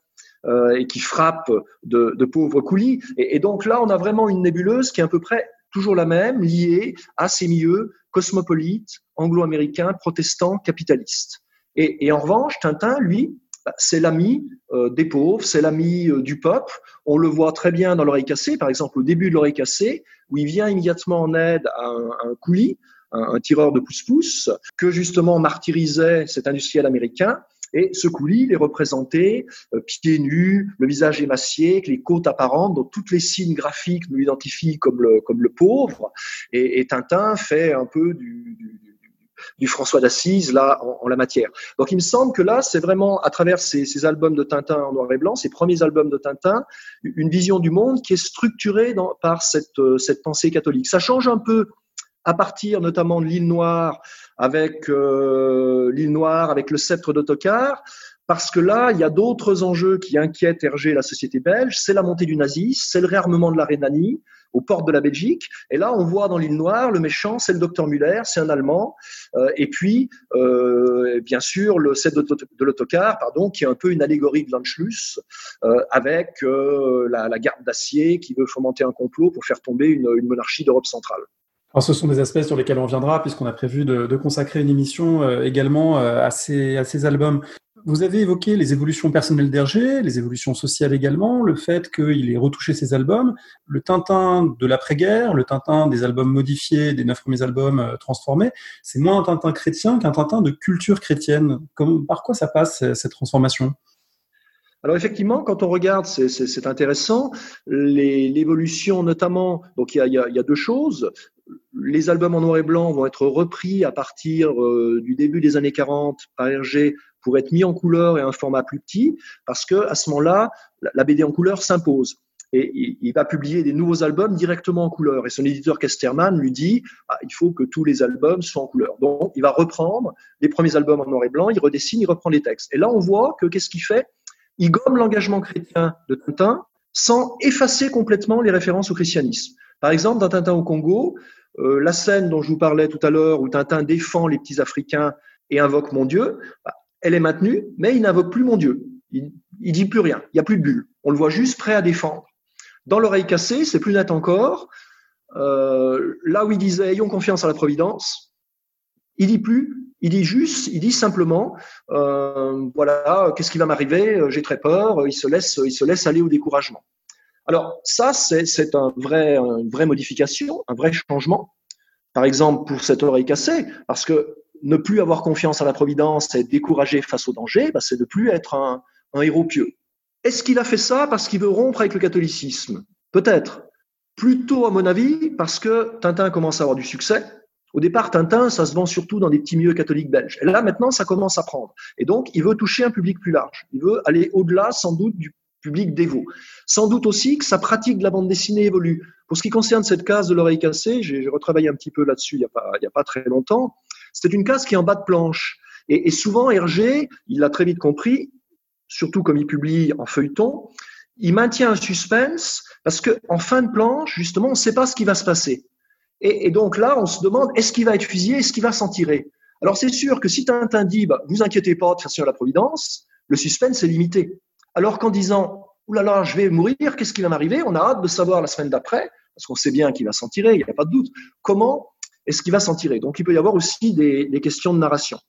et qui frappe de, de pauvres coulis. Et, et, donc là, on a vraiment une nébuleuse qui est à peu près toujours la même, liée à ces milieux cosmopolite, anglo-américain, protestant, capitaliste. Et, en revanche, Tintin, lui, bah, c'est l'ami euh, des pauvres, c'est l'ami euh, du peuple. On le voit très bien dans l'oreille cassée, par exemple au début de l'oreille cassée, où il vient immédiatement en aide à un, un coulis, un, tireur de pouce-pouce, que justement martyrisait cet industriel américain. Et ce coulis, il est représenté euh, pieds nus, le visage émacié, avec les côtes apparentes, dont toutes les signes graphiques nous l'identifient comme le, comme le pauvre. Et, Tintin fait un peu du, François d'Assise là en, la matière. Donc il me semble que là, c'est vraiment à travers ces, albums de Tintin en noir et blanc, ces premiers albums de Tintin, une vision du monde qui est structurée par cette, euh, cette pensée catholique. Ça change un peu à partir notamment de l'île Noire avec euh, l'île Noire avec le sceptre d'autocar parce que là, il y a d'autres enjeux qui inquiètent Hergé la société belge. C'est la montée du nazisme, c'est le réarmement de la Rhénanie aux portes de la Belgique. Et là, on voit dans l'île Noire, le méchant, c'est le docteur Muller, c'est un Allemand. Euh, et puis, euh, bien sûr, le set de l'autocar, pardon, qui est un peu une allégorie de l'Anschluss, euh, avec euh, la, la, garde d'acier qui veut fomenter un complot pour faire tomber une, une monarchie d'Europe centrale. Alors, ce sont des aspects sur lesquels on viendra, puisqu'on a prévu de, consacrer une émission euh, également à ces, à ces albums. Vous avez évoqué les évolutions personnelles d'Hergé, les évolutions sociales également, le fait qu'il ait retouché ses albums, le Tintin de l'après-guerre, le Tintin des albums modifiés, des neuf premiers albums euh, transformés. C'est moins un Tintin chrétien qu'un Tintin de culture chrétienne. par quoi ça passe cette transformation? Alors effectivement, quand on regarde, c'est intéressant, l'évolution notamment, donc il y, a, deux choses. Les albums en noir et blanc vont être repris à partir euh, du début des années 40 par Hergé pour être mis en couleur et un format plus petit, parce que à ce moment-là, la BD en couleur s'impose. Et il, va publier des nouveaux albums directement en couleur. Et son éditeur Kesterman lui dit ah, il faut que tous les albums soient en couleur. Donc, il va reprendre les premiers albums en noir et blanc, il redessine, il reprend les textes. Et là, on voit que qu'est-ce qu'il fait? Il gomme l'engagement chrétien de Tintin sans effacer complètement les références au christianisme. Par exemple, dans Tintin au Congo, euh, la scène dont je vous parlais tout à l'heure, où Tintin défend les petits Africains et invoque mon Dieu, bah, elle est maintenue, mais il n'invoque plus mon Dieu. Il, il dit plus rien. Il n'y a plus de bulle. On le voit juste prêt à défendre. Dans l'oreille cassée, c'est plus net encore. Euh, là où il disait ayons confiance en la providence, il dit plus. Il dit juste, il dit simplement, euh, voilà, qu'est-ce qui va m'arriver? J'ai très peur. Il se laisse aller au découragement. Alors ça, c'est un vrai, une vraie modification, un vrai changement. Par exemple, pour cette oreille cassée, parce que ne plus avoir confiance à la Providence et être découragé face au danger, bah, c'est de plus être un, héros pieux. Est-ce qu'il a fait ça parce qu'il veut rompre avec le catholicisme? Peut-être. Plutôt, à mon avis, parce que Tintin commence à avoir du succès. Au départ, Tintin, ça se vend surtout dans des petits milieux catholiques belges. Et là, maintenant, ça commence à prendre. Et donc, il veut toucher un public plus large. Il veut aller au-delà, sans doute, du public dévot. Sans doute aussi que sa pratique de la bande dessinée évolue. Pour ce qui concerne cette case de l'oreille cassée, j'ai retravaillé un petit peu là-dessus il n'y a, pas, très longtemps. C'est une case qui est en bas de planche. Et, souvent, Hergé, il l'a très vite compris, surtout comme il publie en feuilleton, il maintient un suspense parce que en fin de planche, justement, on ne sait pas ce qui va se passer. Et, donc là, on se demande est-ce qu'il va être fusillé, est-ce qu'il va s'en tirer? Alors c'est sûr que si Tintin dit bah, vous inquiétez pas de faire la providence, le suspense est limité. Alors qu'en disant Ouh là je vais mourir, qu'est-ce qui va m'arriver? On a hâte de savoir la semaine d'après, parce qu'on sait bien qu'il va s'en tirer, il n'y a pas de doute. Comment est-ce qu'il va s'en tirer? Donc il peut y avoir aussi des, questions de narration.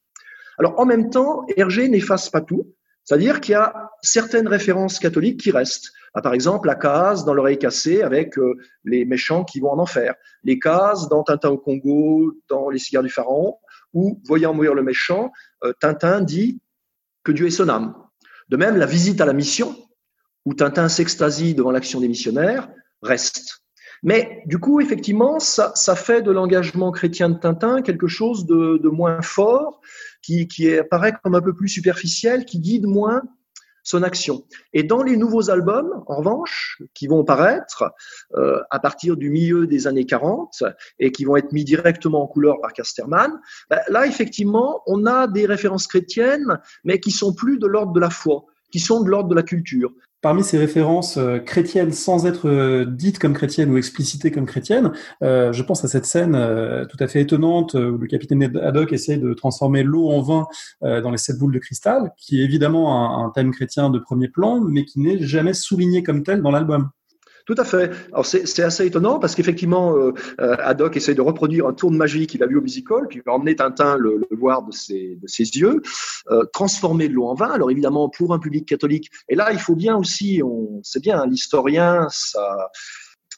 Alors en même temps, Hergé n'efface pas tout, c'est-à-dire qu'il y a certaines références catholiques qui restent. Ah, par exemple, la case dans l'oreille cassée avec euh, les méchants qui vont en enfer, les cases dans Tintin au Congo, dans Les cigares du pharaon, où, voyant mourir le méchant, euh, Tintin dit que Dieu est son âme. De même, la visite à la mission, où Tintin s'extasie devant l'action des missionnaires, reste. Mais du coup, effectivement, ça, fait de l'engagement chrétien de Tintin quelque chose de, de moins fort, qui, qui apparaît comme un peu plus superficiel, qui guide moins son action. Et dans les nouveaux albums, en revanche, qui vont paraître euh, à partir du milieu des années 40 et qui vont être mis directement en couleur par Casterman, ben là, effectivement, on a des références chrétiennes, mais qui sont plus de l'ordre de la foi, qui sont de l'ordre de la culture. Parmi ces références euh, chrétiennes sans être euh, dites comme chrétiennes ou explicitées comme chrétiennes, euh, je pense à cette scène tout à fait étonnante où le capitaine Haddock essaie de transformer l'eau en vin dans les sept boules de cristal, qui est évidemment un thème chrétien de premier plan, mais qui n'est jamais souligné comme tel dans l'album. Tout à fait. Alors c'est assez étonnant parce qu'effectivement, euh, euh, Haddock essaie de reproduire un tour de magie qu'il a vu au musical, puis il va emmener Tintin le, voir de ses, de ses yeux, euh, transformer de l'eau en vin. Alors évidemment, pour un public catholique, et là, il faut bien aussi, on sait bien, hein, l'historien, ça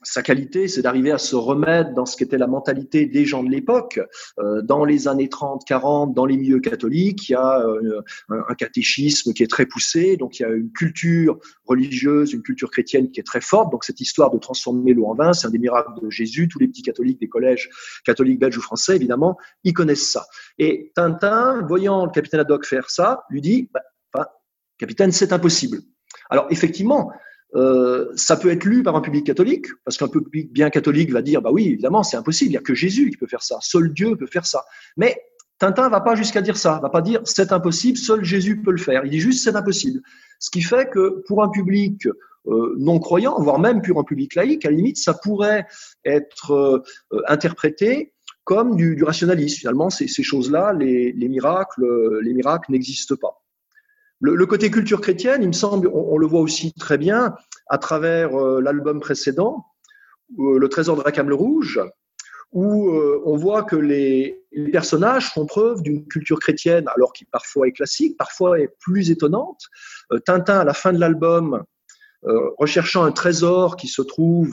sa qualité, c'est d'arriver à se remettre dans ce qu'était la mentalité des gens de l'époque. Euh, dans les années 30, 40, dans les milieux catholiques, il y a euh, un, catéchisme qui est très poussé, donc il y a une culture religieuse, une culture chrétienne qui est très forte. Donc cette histoire de transformer l'eau en vin, c'est un des miracles de Jésus. Tous les petits catholiques des collèges catholiques belges ou français, évidemment, ils connaissent ça. Et Tintin, voyant le capitaine Haddock faire ça, lui dit, bah, capitaine, c'est impossible. Alors effectivement, euh, ça peut être lu par un public catholique, parce qu'un public bien catholique va dire, bah oui, évidemment, c'est impossible, il n'y a que Jésus qui peut faire ça, seul Dieu peut faire ça. Mais Tintin va pas jusqu'à dire ça, va pas dire c'est impossible, seul Jésus peut le faire. Il dit juste c'est impossible. Ce qui fait que pour un public euh, non croyant, voire même pour un public laïque, à la limite, ça pourrait être euh, interprété comme du, du rationalisme. Finalement, ces, ces choses-là, les, les miracles, les miracles n'existent pas. Le, côté culture chrétienne, il me semble, on, le voit aussi très bien à travers euh, l'album précédent, euh, Le Trésor de Rackham le Rouge, où euh, on voit que les, personnages font preuve d'une culture chrétienne, alors qui parfois est classique, parfois est plus étonnante. Tintin, à la fin de l'album, recherchant un trésor qui se trouve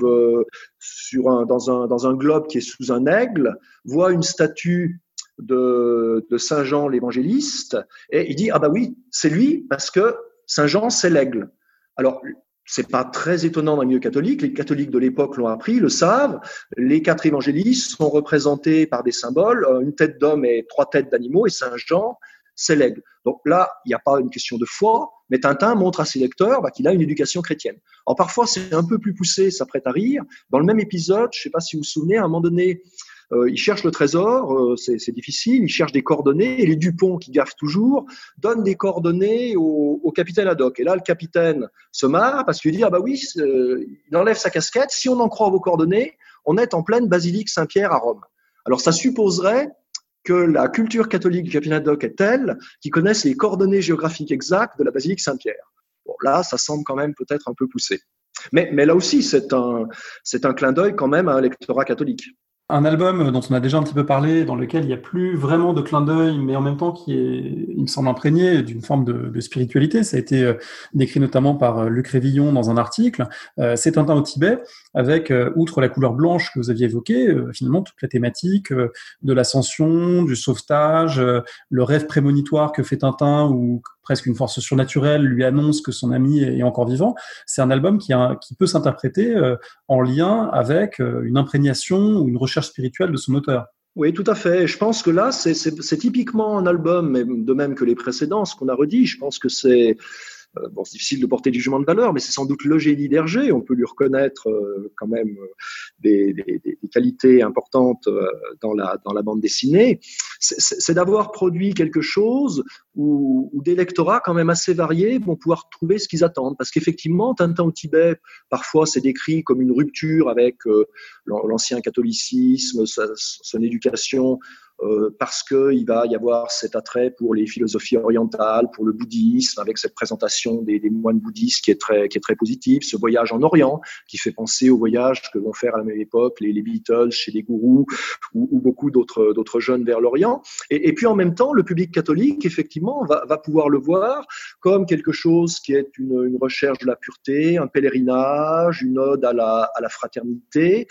dans, un, dans un globe qui est sous un aigle, voit une statue de, Saint Jean l'évangéliste, et il dit, ah bah oui, c'est lui, parce que Saint Jean, c'est l'aigle. Alors, c'est pas très étonnant dans le milieu catholique. Les catholiques de l'époque l'ont appris, le savent. Les quatre évangélistes sont représentés par des symboles, euh, une tête d'homme et trois têtes d'animaux, et Saint Jean, c'est l'aigle. Donc là, il n'y a pas une question de foi, mais Tintin montre à ses lecteurs bah, qu'il a une éducation chrétienne. Alors parfois, c'est un peu plus poussé, ça prête à rire. Dans le même épisode, je ne sais pas si vous vous souvenez, à un moment donné, euh, il cherche le trésor, euh, c'est difficile, il cherche des coordonnées, et les Dupont, qui gaffent toujours, donnent des coordonnées au, capitaine Haddock. Et là, le capitaine se marre parce qu'il dit, ah bah oui, euh, il enlève sa casquette, si on en croit vos coordonnées, on est en pleine basilique Saint-Pierre à Rome. Alors ça supposerait que la culture catholique du capitaine Haddock est telle qu'ils connaissent les coordonnées géographiques exactes de la basilique Saint-Pierre. Bon, là, ça semble quand même peut-être un peu poussé. Mais, là aussi, c'est un, c'est un clin d'œil quand même à un lectorat catholique un album dont on a déjà un petit peu parlé, dans lequel il n'y a plus vraiment de clin d'œil, mais en même temps qui est, il me semble, imprégné d'une forme de, spiritualité. Ça a été euh, décrit notamment par euh, Luc Révillon dans un article. Euh, c'est Tintin au Tibet, avec, outre la couleur blanche que vous aviez évoquée, finalement toute la thématique de l'ascension, du sauvetage, le rêve prémonitoire que fait Tintin, ou presque une force surnaturelle lui annonce que son ami est encore vivant. C'est un album qui, qui peut s'interpréter en lien avec une imprégnation ou une recherche spirituelle de son auteur. Oui, tout à fait. Je pense que là, c'est typiquement un album, de même que les précédents, ce qu'on a redit. Je pense que c'est euh, bon, c'est difficile de porter du jugement de valeur, mais c'est sans doute le génie d'Hergé. On peut lui reconnaître euh, quand même euh, des, qualités importantes dans la, dans la bande dessinée. C'est d'avoir produit quelque chose où, où, des lectorats quand même assez variés vont pouvoir trouver ce qu'ils attendent. Parce qu'effectivement, Tintin au Tibet, parfois c'est décrit comme une rupture avec l'ancien catholicisme, son éducation euh, parce qu'il va y avoir cet attrait pour les philosophies orientales, pour le bouddhisme, avec cette présentation des, des, moines bouddhistes qui est très qui est très positive, ce voyage en Orient qui fait penser au voyage que vont faire à la même époque les, les Beatles chez les gourous ou, ou beaucoup d'autres d'autres jeunes vers l'Orient. Et, et, puis en même temps, le public catholique effectivement va, va pouvoir le voir comme quelque chose qui est une, une recherche de la pureté, un pèlerinage, une ode à la, à la fraternité.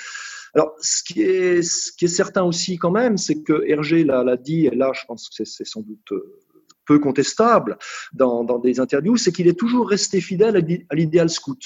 Alors, ce qui est, certain aussi quand même, c'est que Hergé l'a dit, et là, je pense que c'est sans doute euh, peu contestable dans, des interviews, c'est qu'il est toujours resté fidèle à l'idéal scout,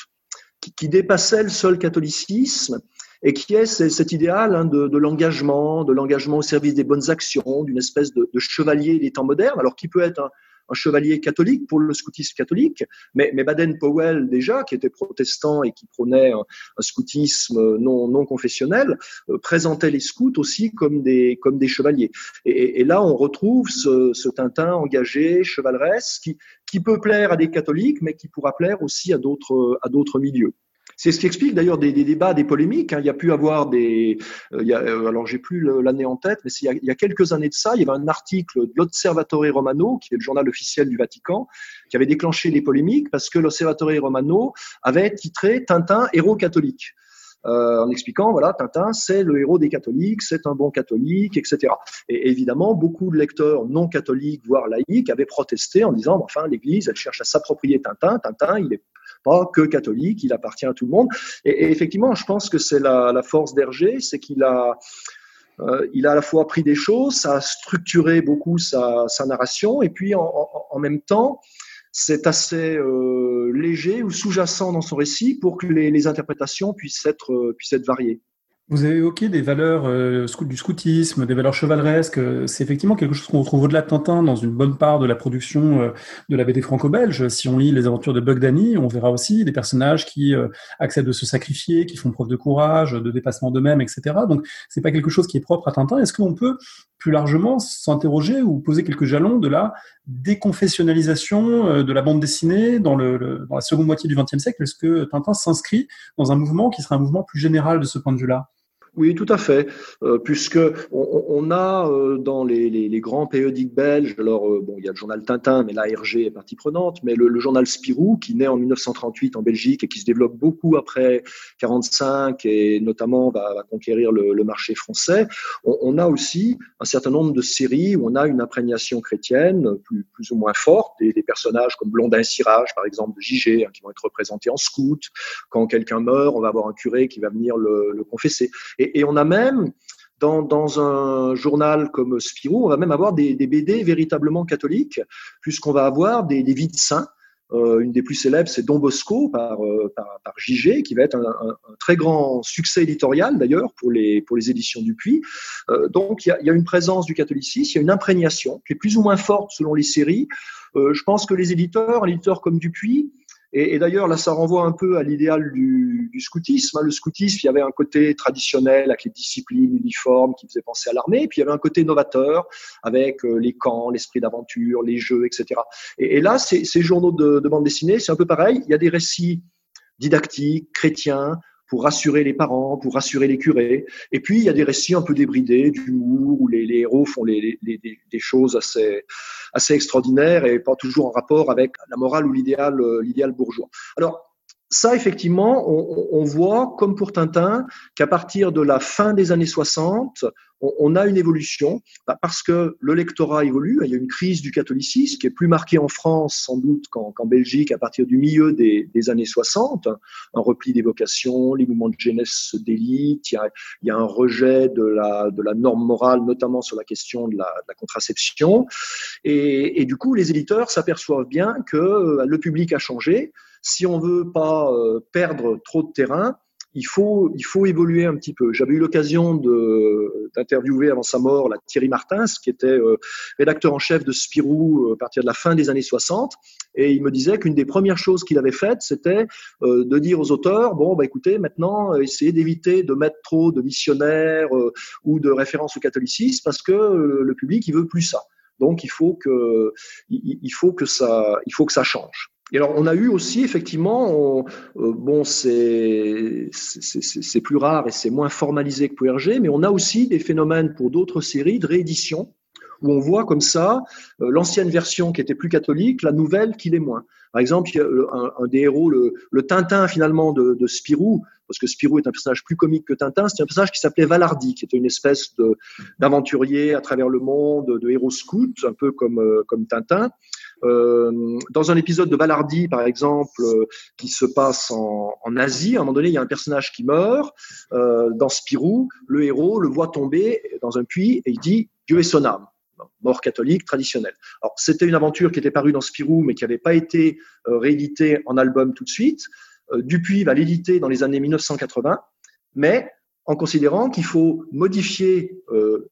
qui, dépassait le seul catholicisme et qui est cet idéal hein, de, de l'engagement, de l'engagement au service des bonnes actions, d'une espèce de, de, chevalier des temps modernes, alors qui peut être un, un chevalier catholique pour le scoutisme catholique, mais, mais Baden-Powell déjà, qui était protestant et qui prônait un, scoutisme non, non confessionnel, euh, présentait les scouts aussi comme des, comme des chevaliers. Et, et là, on retrouve ce, ce, Tintin engagé, chevaleresque, qui, qui peut plaire à des catholiques, mais qui pourra plaire aussi à d'autres, à d'autres milieux. C'est ce qui explique d'ailleurs des, débats, des polémiques. Hein. Il y a pu avoir des. Euh, il y a, euh, alors, j'ai plus l'année en tête, mais il y, a, quelques années de ça, il y avait un article de l'Osservatore Romano, qui est le journal officiel du Vatican, qui avait déclenché les polémiques parce que l'Osservatore Romano avait titré Tintin héros catholique. Euh, en expliquant, voilà, Tintin, c'est le héros des catholiques, c'est un bon catholique, etc. Et évidemment, beaucoup de lecteurs non catholiques, voire laïcs, avaient protesté en disant, enfin, l'Église, elle cherche à s'approprier Tintin. Tintin, il est pas que catholique, il appartient à tout le monde. Et, effectivement, je pense que c'est la, force d'Hergé, c'est qu'il a euh, il a à la fois pris des choses, ça a structuré beaucoup sa, sa narration, et puis en, en, en même temps, c'est assez euh, léger ou sous-jacent dans son récit pour que les, les interprétations puissent être, euh, puissent être variées. Vous avez évoqué des valeurs euh, du scoutisme, des valeurs chevaleresques. Euh, c'est effectivement quelque chose qu'on retrouve au-delà de Tintin dans une bonne part de la production euh, de la BD franco-belge. Si on lit les aventures de Buck Danny, on verra aussi des personnages qui acceptent de se sacrifier, qui font preuve de courage, de dépassement d'eux-mêmes, etc. Donc, c'est pas quelque chose qui est propre à Tintin. Est-ce qu'on peut plus largement s'interroger ou poser quelques jalons de la déconfessionnalisation de la bande dessinée dans la seconde moitié du XXe siècle. Est-ce que Tintin s'inscrit dans un mouvement qui serait un mouvement plus général de ce point de vue-là? Oui, tout à fait, euh, puisque on, a euh, dans les, grands périodiques belges, alors euh, bon, il y a le journal Tintin, mais l'ARG est partie prenante, mais le, journal Spirou, qui naît en 1938 en Belgique et qui se développe beaucoup après 45 et notamment va, conquérir le, marché français, on, a aussi un certain nombre de séries où on a une imprégnation chrétienne plus, ou moins forte, et des personnages comme Blondin Cirage, par exemple, de JG, hein, qui vont être représentés en scout. Quand quelqu'un meurt, on va avoir un curé qui va venir le, confesser. Et, on a même, dans, dans, un journal comme Spirou, on va même avoir des, BD véritablement catholiques, puisqu'on va avoir des, des vies de saints. Euh, une des plus célèbres, c'est Don Bosco par, euh, par, par qui va être un, très grand succès éditorial d'ailleurs pour les, pour les éditions Dupuis. Euh, donc il y a, y a, une présence du catholicisme, il y a une imprégnation qui est plus ou moins forte selon les séries. Euh, je pense que les éditeurs, un éditeur comme Dupuis, et, d'ailleurs, là, ça renvoie un peu à l'idéal du, du, scoutisme. Hein. Le scoutisme, il y avait un côté traditionnel avec les disciplines uniformes qui faisaient penser à l'armée, puis il y avait un côté novateur avec euh, les camps, l'esprit d'aventure, les jeux, etc. Et, là, ces, journaux de bande dessinée, c'est un peu pareil. Il y a des récits didactiques, chrétiens, pour rassurer les parents, pour rassurer les curés. Et puis, il y a des récits un peu débridés, d'humour, où les, héros font des choses assez, assez extraordinaires et pas toujours en rapport avec la morale ou l'idéal, l'idéal bourgeois. Alors, ça, effectivement, on, voit, comme pour Tintin, qu'à partir de la fin des années 60, on, a une évolution, bah, parce que le lectorat évolue, il y a une crise du catholicisme qui est plus marquée en France, sans doute, qu'en qu Belgique, à partir du milieu des, années 60, un repli des vocations, les mouvements de jeunesse se délitent, il y a, un rejet de la, norme morale, notamment sur la question de la, contraception, et, et, du coup, les éditeurs s'aperçoivent bien que le public a changé, si on veut pas euh, perdre trop de terrain, il faut, il faut évoluer un petit peu. J'avais eu l'occasion d'interviewer avant sa mort la Thierry Martins, qui était euh, rédacteur en chef de Spirou euh, à partir de la fin des années 60, et il me disait qu'une des premières choses qu'il avait faites, c'était euh, de dire aux auteurs bon, bah écoutez, maintenant, essayez d'éviter de mettre trop de missionnaires ou de références au catholicisme, parce que le public, il veut plus ça. Donc, il faut que, il faut que ça, il faut que ça change. Et alors, on a eu aussi, effectivement, euh, bon, c'est plus rare et c'est moins formalisé que pour mais on a aussi des phénomènes pour d'autres séries de réédition où on voit comme ça euh, l'ancienne version qui était plus catholique, la nouvelle qui l'est moins. Par exemple, il y a un, un des héros, le, le, Tintin finalement de, de, Spirou, parce que Spirou est un personnage plus comique que Tintin, c'est un personnage qui s'appelait Valardi, qui était une espèce d'aventurier à travers le monde, de héros scout, un peu comme, euh, comme Tintin. Euh, dans un épisode de Valardi, par exemple, euh, qui se passe en, Asie, à un moment donné, il y a un personnage qui meurt. Euh, dans Spirou, le héros le voit tomber dans un puits et il dit Dieu est son âme mort catholique traditionnelle. Alors, c'était une aventure qui était parue dans Spirou, mais qui n'avait pas été rééditée en album tout de suite. Dupuis va l'éditer dans les années 1980, mais en considérant qu'il faut modifier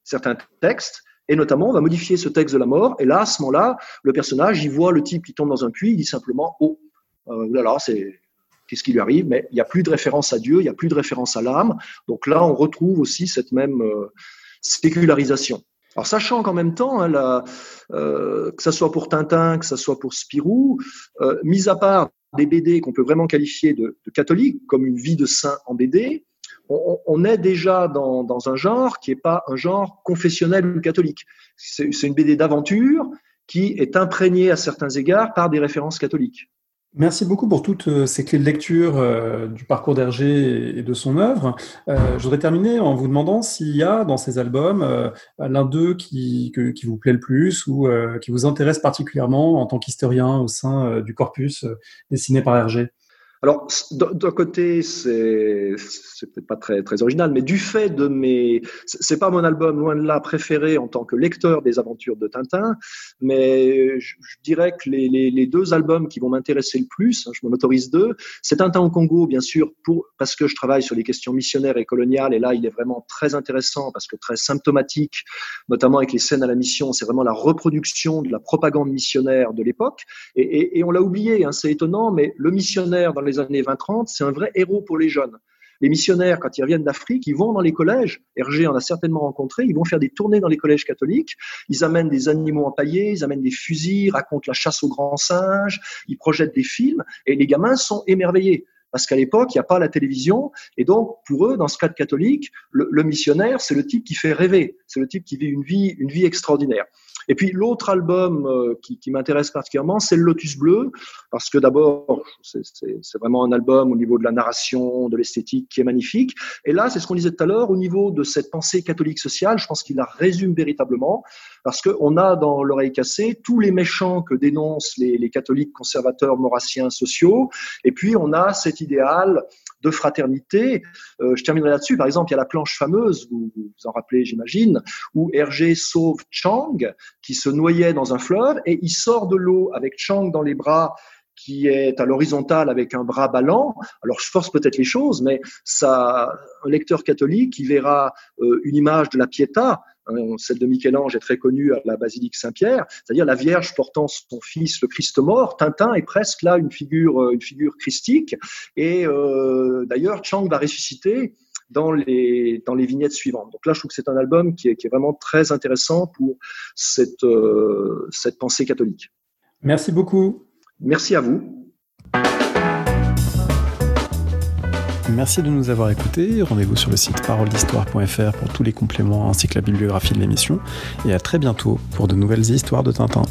certains textes et notamment, on va modifier ce texte de la mort. Et là, à ce moment-là, le personnage, il voit le type qui tombe dans un puits, il dit simplement Oh, euh, là, c'est. Qu'est-ce qui lui arrive? Mais il n'y a plus de référence à Dieu, il n'y a plus de référence à l'âme. Donc là, on retrouve aussi cette même euh, sécularisation. Alors, sachant qu'en même temps, hein, euh, que ça soit pour Tintin, que ça soit pour Spirou, euh, mis à part des BD qu'on peut vraiment qualifier de, de catholiques, comme une vie de saint en BD, on, est déjà dans, un genre qui n'est pas un genre confessionnel ou catholique. C'est une BD d'aventure qui est imprégnée à certains égards par des références catholiques. Merci beaucoup pour toutes euh, ces clés de lecture euh, du parcours d'Hergé et de son œuvre. Euh, je voudrais terminer en vous demandant s'il y a dans ces albums l'un d'eux qui, qui, vous plaît le plus ou qui vous intéresse particulièrement en tant qu'historien au sein du corpus dessiné par Hergé. Alors, d'un côté, c'est peut-être pas très, original, mais du fait de mes. C'est pas mon album, loin de là, préféré en tant que lecteur des aventures de Tintin, mais je, dirais que les, deux albums qui vont m'intéresser le plus, hein, je m'en autorise deux, c'est Tintin au Congo, bien sûr, parce que je travaille sur les questions missionnaires et coloniales, et là, il est vraiment très intéressant parce que très symptomatique, notamment avec les scènes à la mission, c'est vraiment la reproduction de la propagande missionnaire de l'époque, et, on l'a oublié, hein, c'est étonnant, mais le missionnaire dans les années 20-30, c'est un vrai héros pour les jeunes. Les missionnaires, quand ils reviennent d'Afrique, ils vont dans les collèges. Hergé en a certainement rencontré. Ils vont faire des tournées dans les collèges catholiques. Ils amènent des animaux empaillés, ils amènent des fusils, racontent la chasse aux grands singes, ils projettent des films. Et les gamins sont émerveillés. Parce qu'à l'époque, il n'y a pas la télévision. Et donc, pour eux, dans ce cadre catholique, le, le missionnaire, c'est le type qui fait rêver. C'est le type qui vit une vie, une vie extraordinaire. Et puis l'autre album euh, qui, qui m'intéresse particulièrement, c'est le Lotus Bleu, parce que d'abord, c'est vraiment un album au niveau de la narration, de l'esthétique qui est magnifique. Et là, c'est ce qu'on disait tout à l'heure, au niveau de cette pensée catholique sociale, je pense qu'il la résume véritablement, parce qu'on a dans l'oreille cassée tous les méchants que dénoncent les, les catholiques conservateurs maurassiens sociaux, et puis on a cet idéal de fraternité. Euh, je terminerai là-dessus. Par exemple, il y a la planche fameuse, vous vous en rappelez, j'imagine, où Hergé sauve Chang, qui se noyait dans un fleuve, et il sort de l'eau avec Chang dans les bras qui est à l'horizontale avec un bras ballant. Alors, je force peut-être les choses, mais ça, un lecteur catholique, il verra euh, une image de la Pietà, hein, celle de Michel-Ange est très connue à la basilique Saint-Pierre, c'est-à-dire la Vierge portant son fils, le Christ mort. Tintin est presque là une figure, euh, une figure christique. Et euh, d'ailleurs, Chang va ressusciter dans les, dans les vignettes suivantes. Donc là, je trouve que c'est un album qui est, qui est, vraiment très intéressant pour cette, euh, cette pensée catholique. Merci beaucoup. Merci à vous. Merci de nous avoir écoutés. Rendez-vous sur le site paroledhistoire.fr pour tous les compléments ainsi que la bibliographie de l'émission. Et à très bientôt pour de nouvelles histoires de Tintin.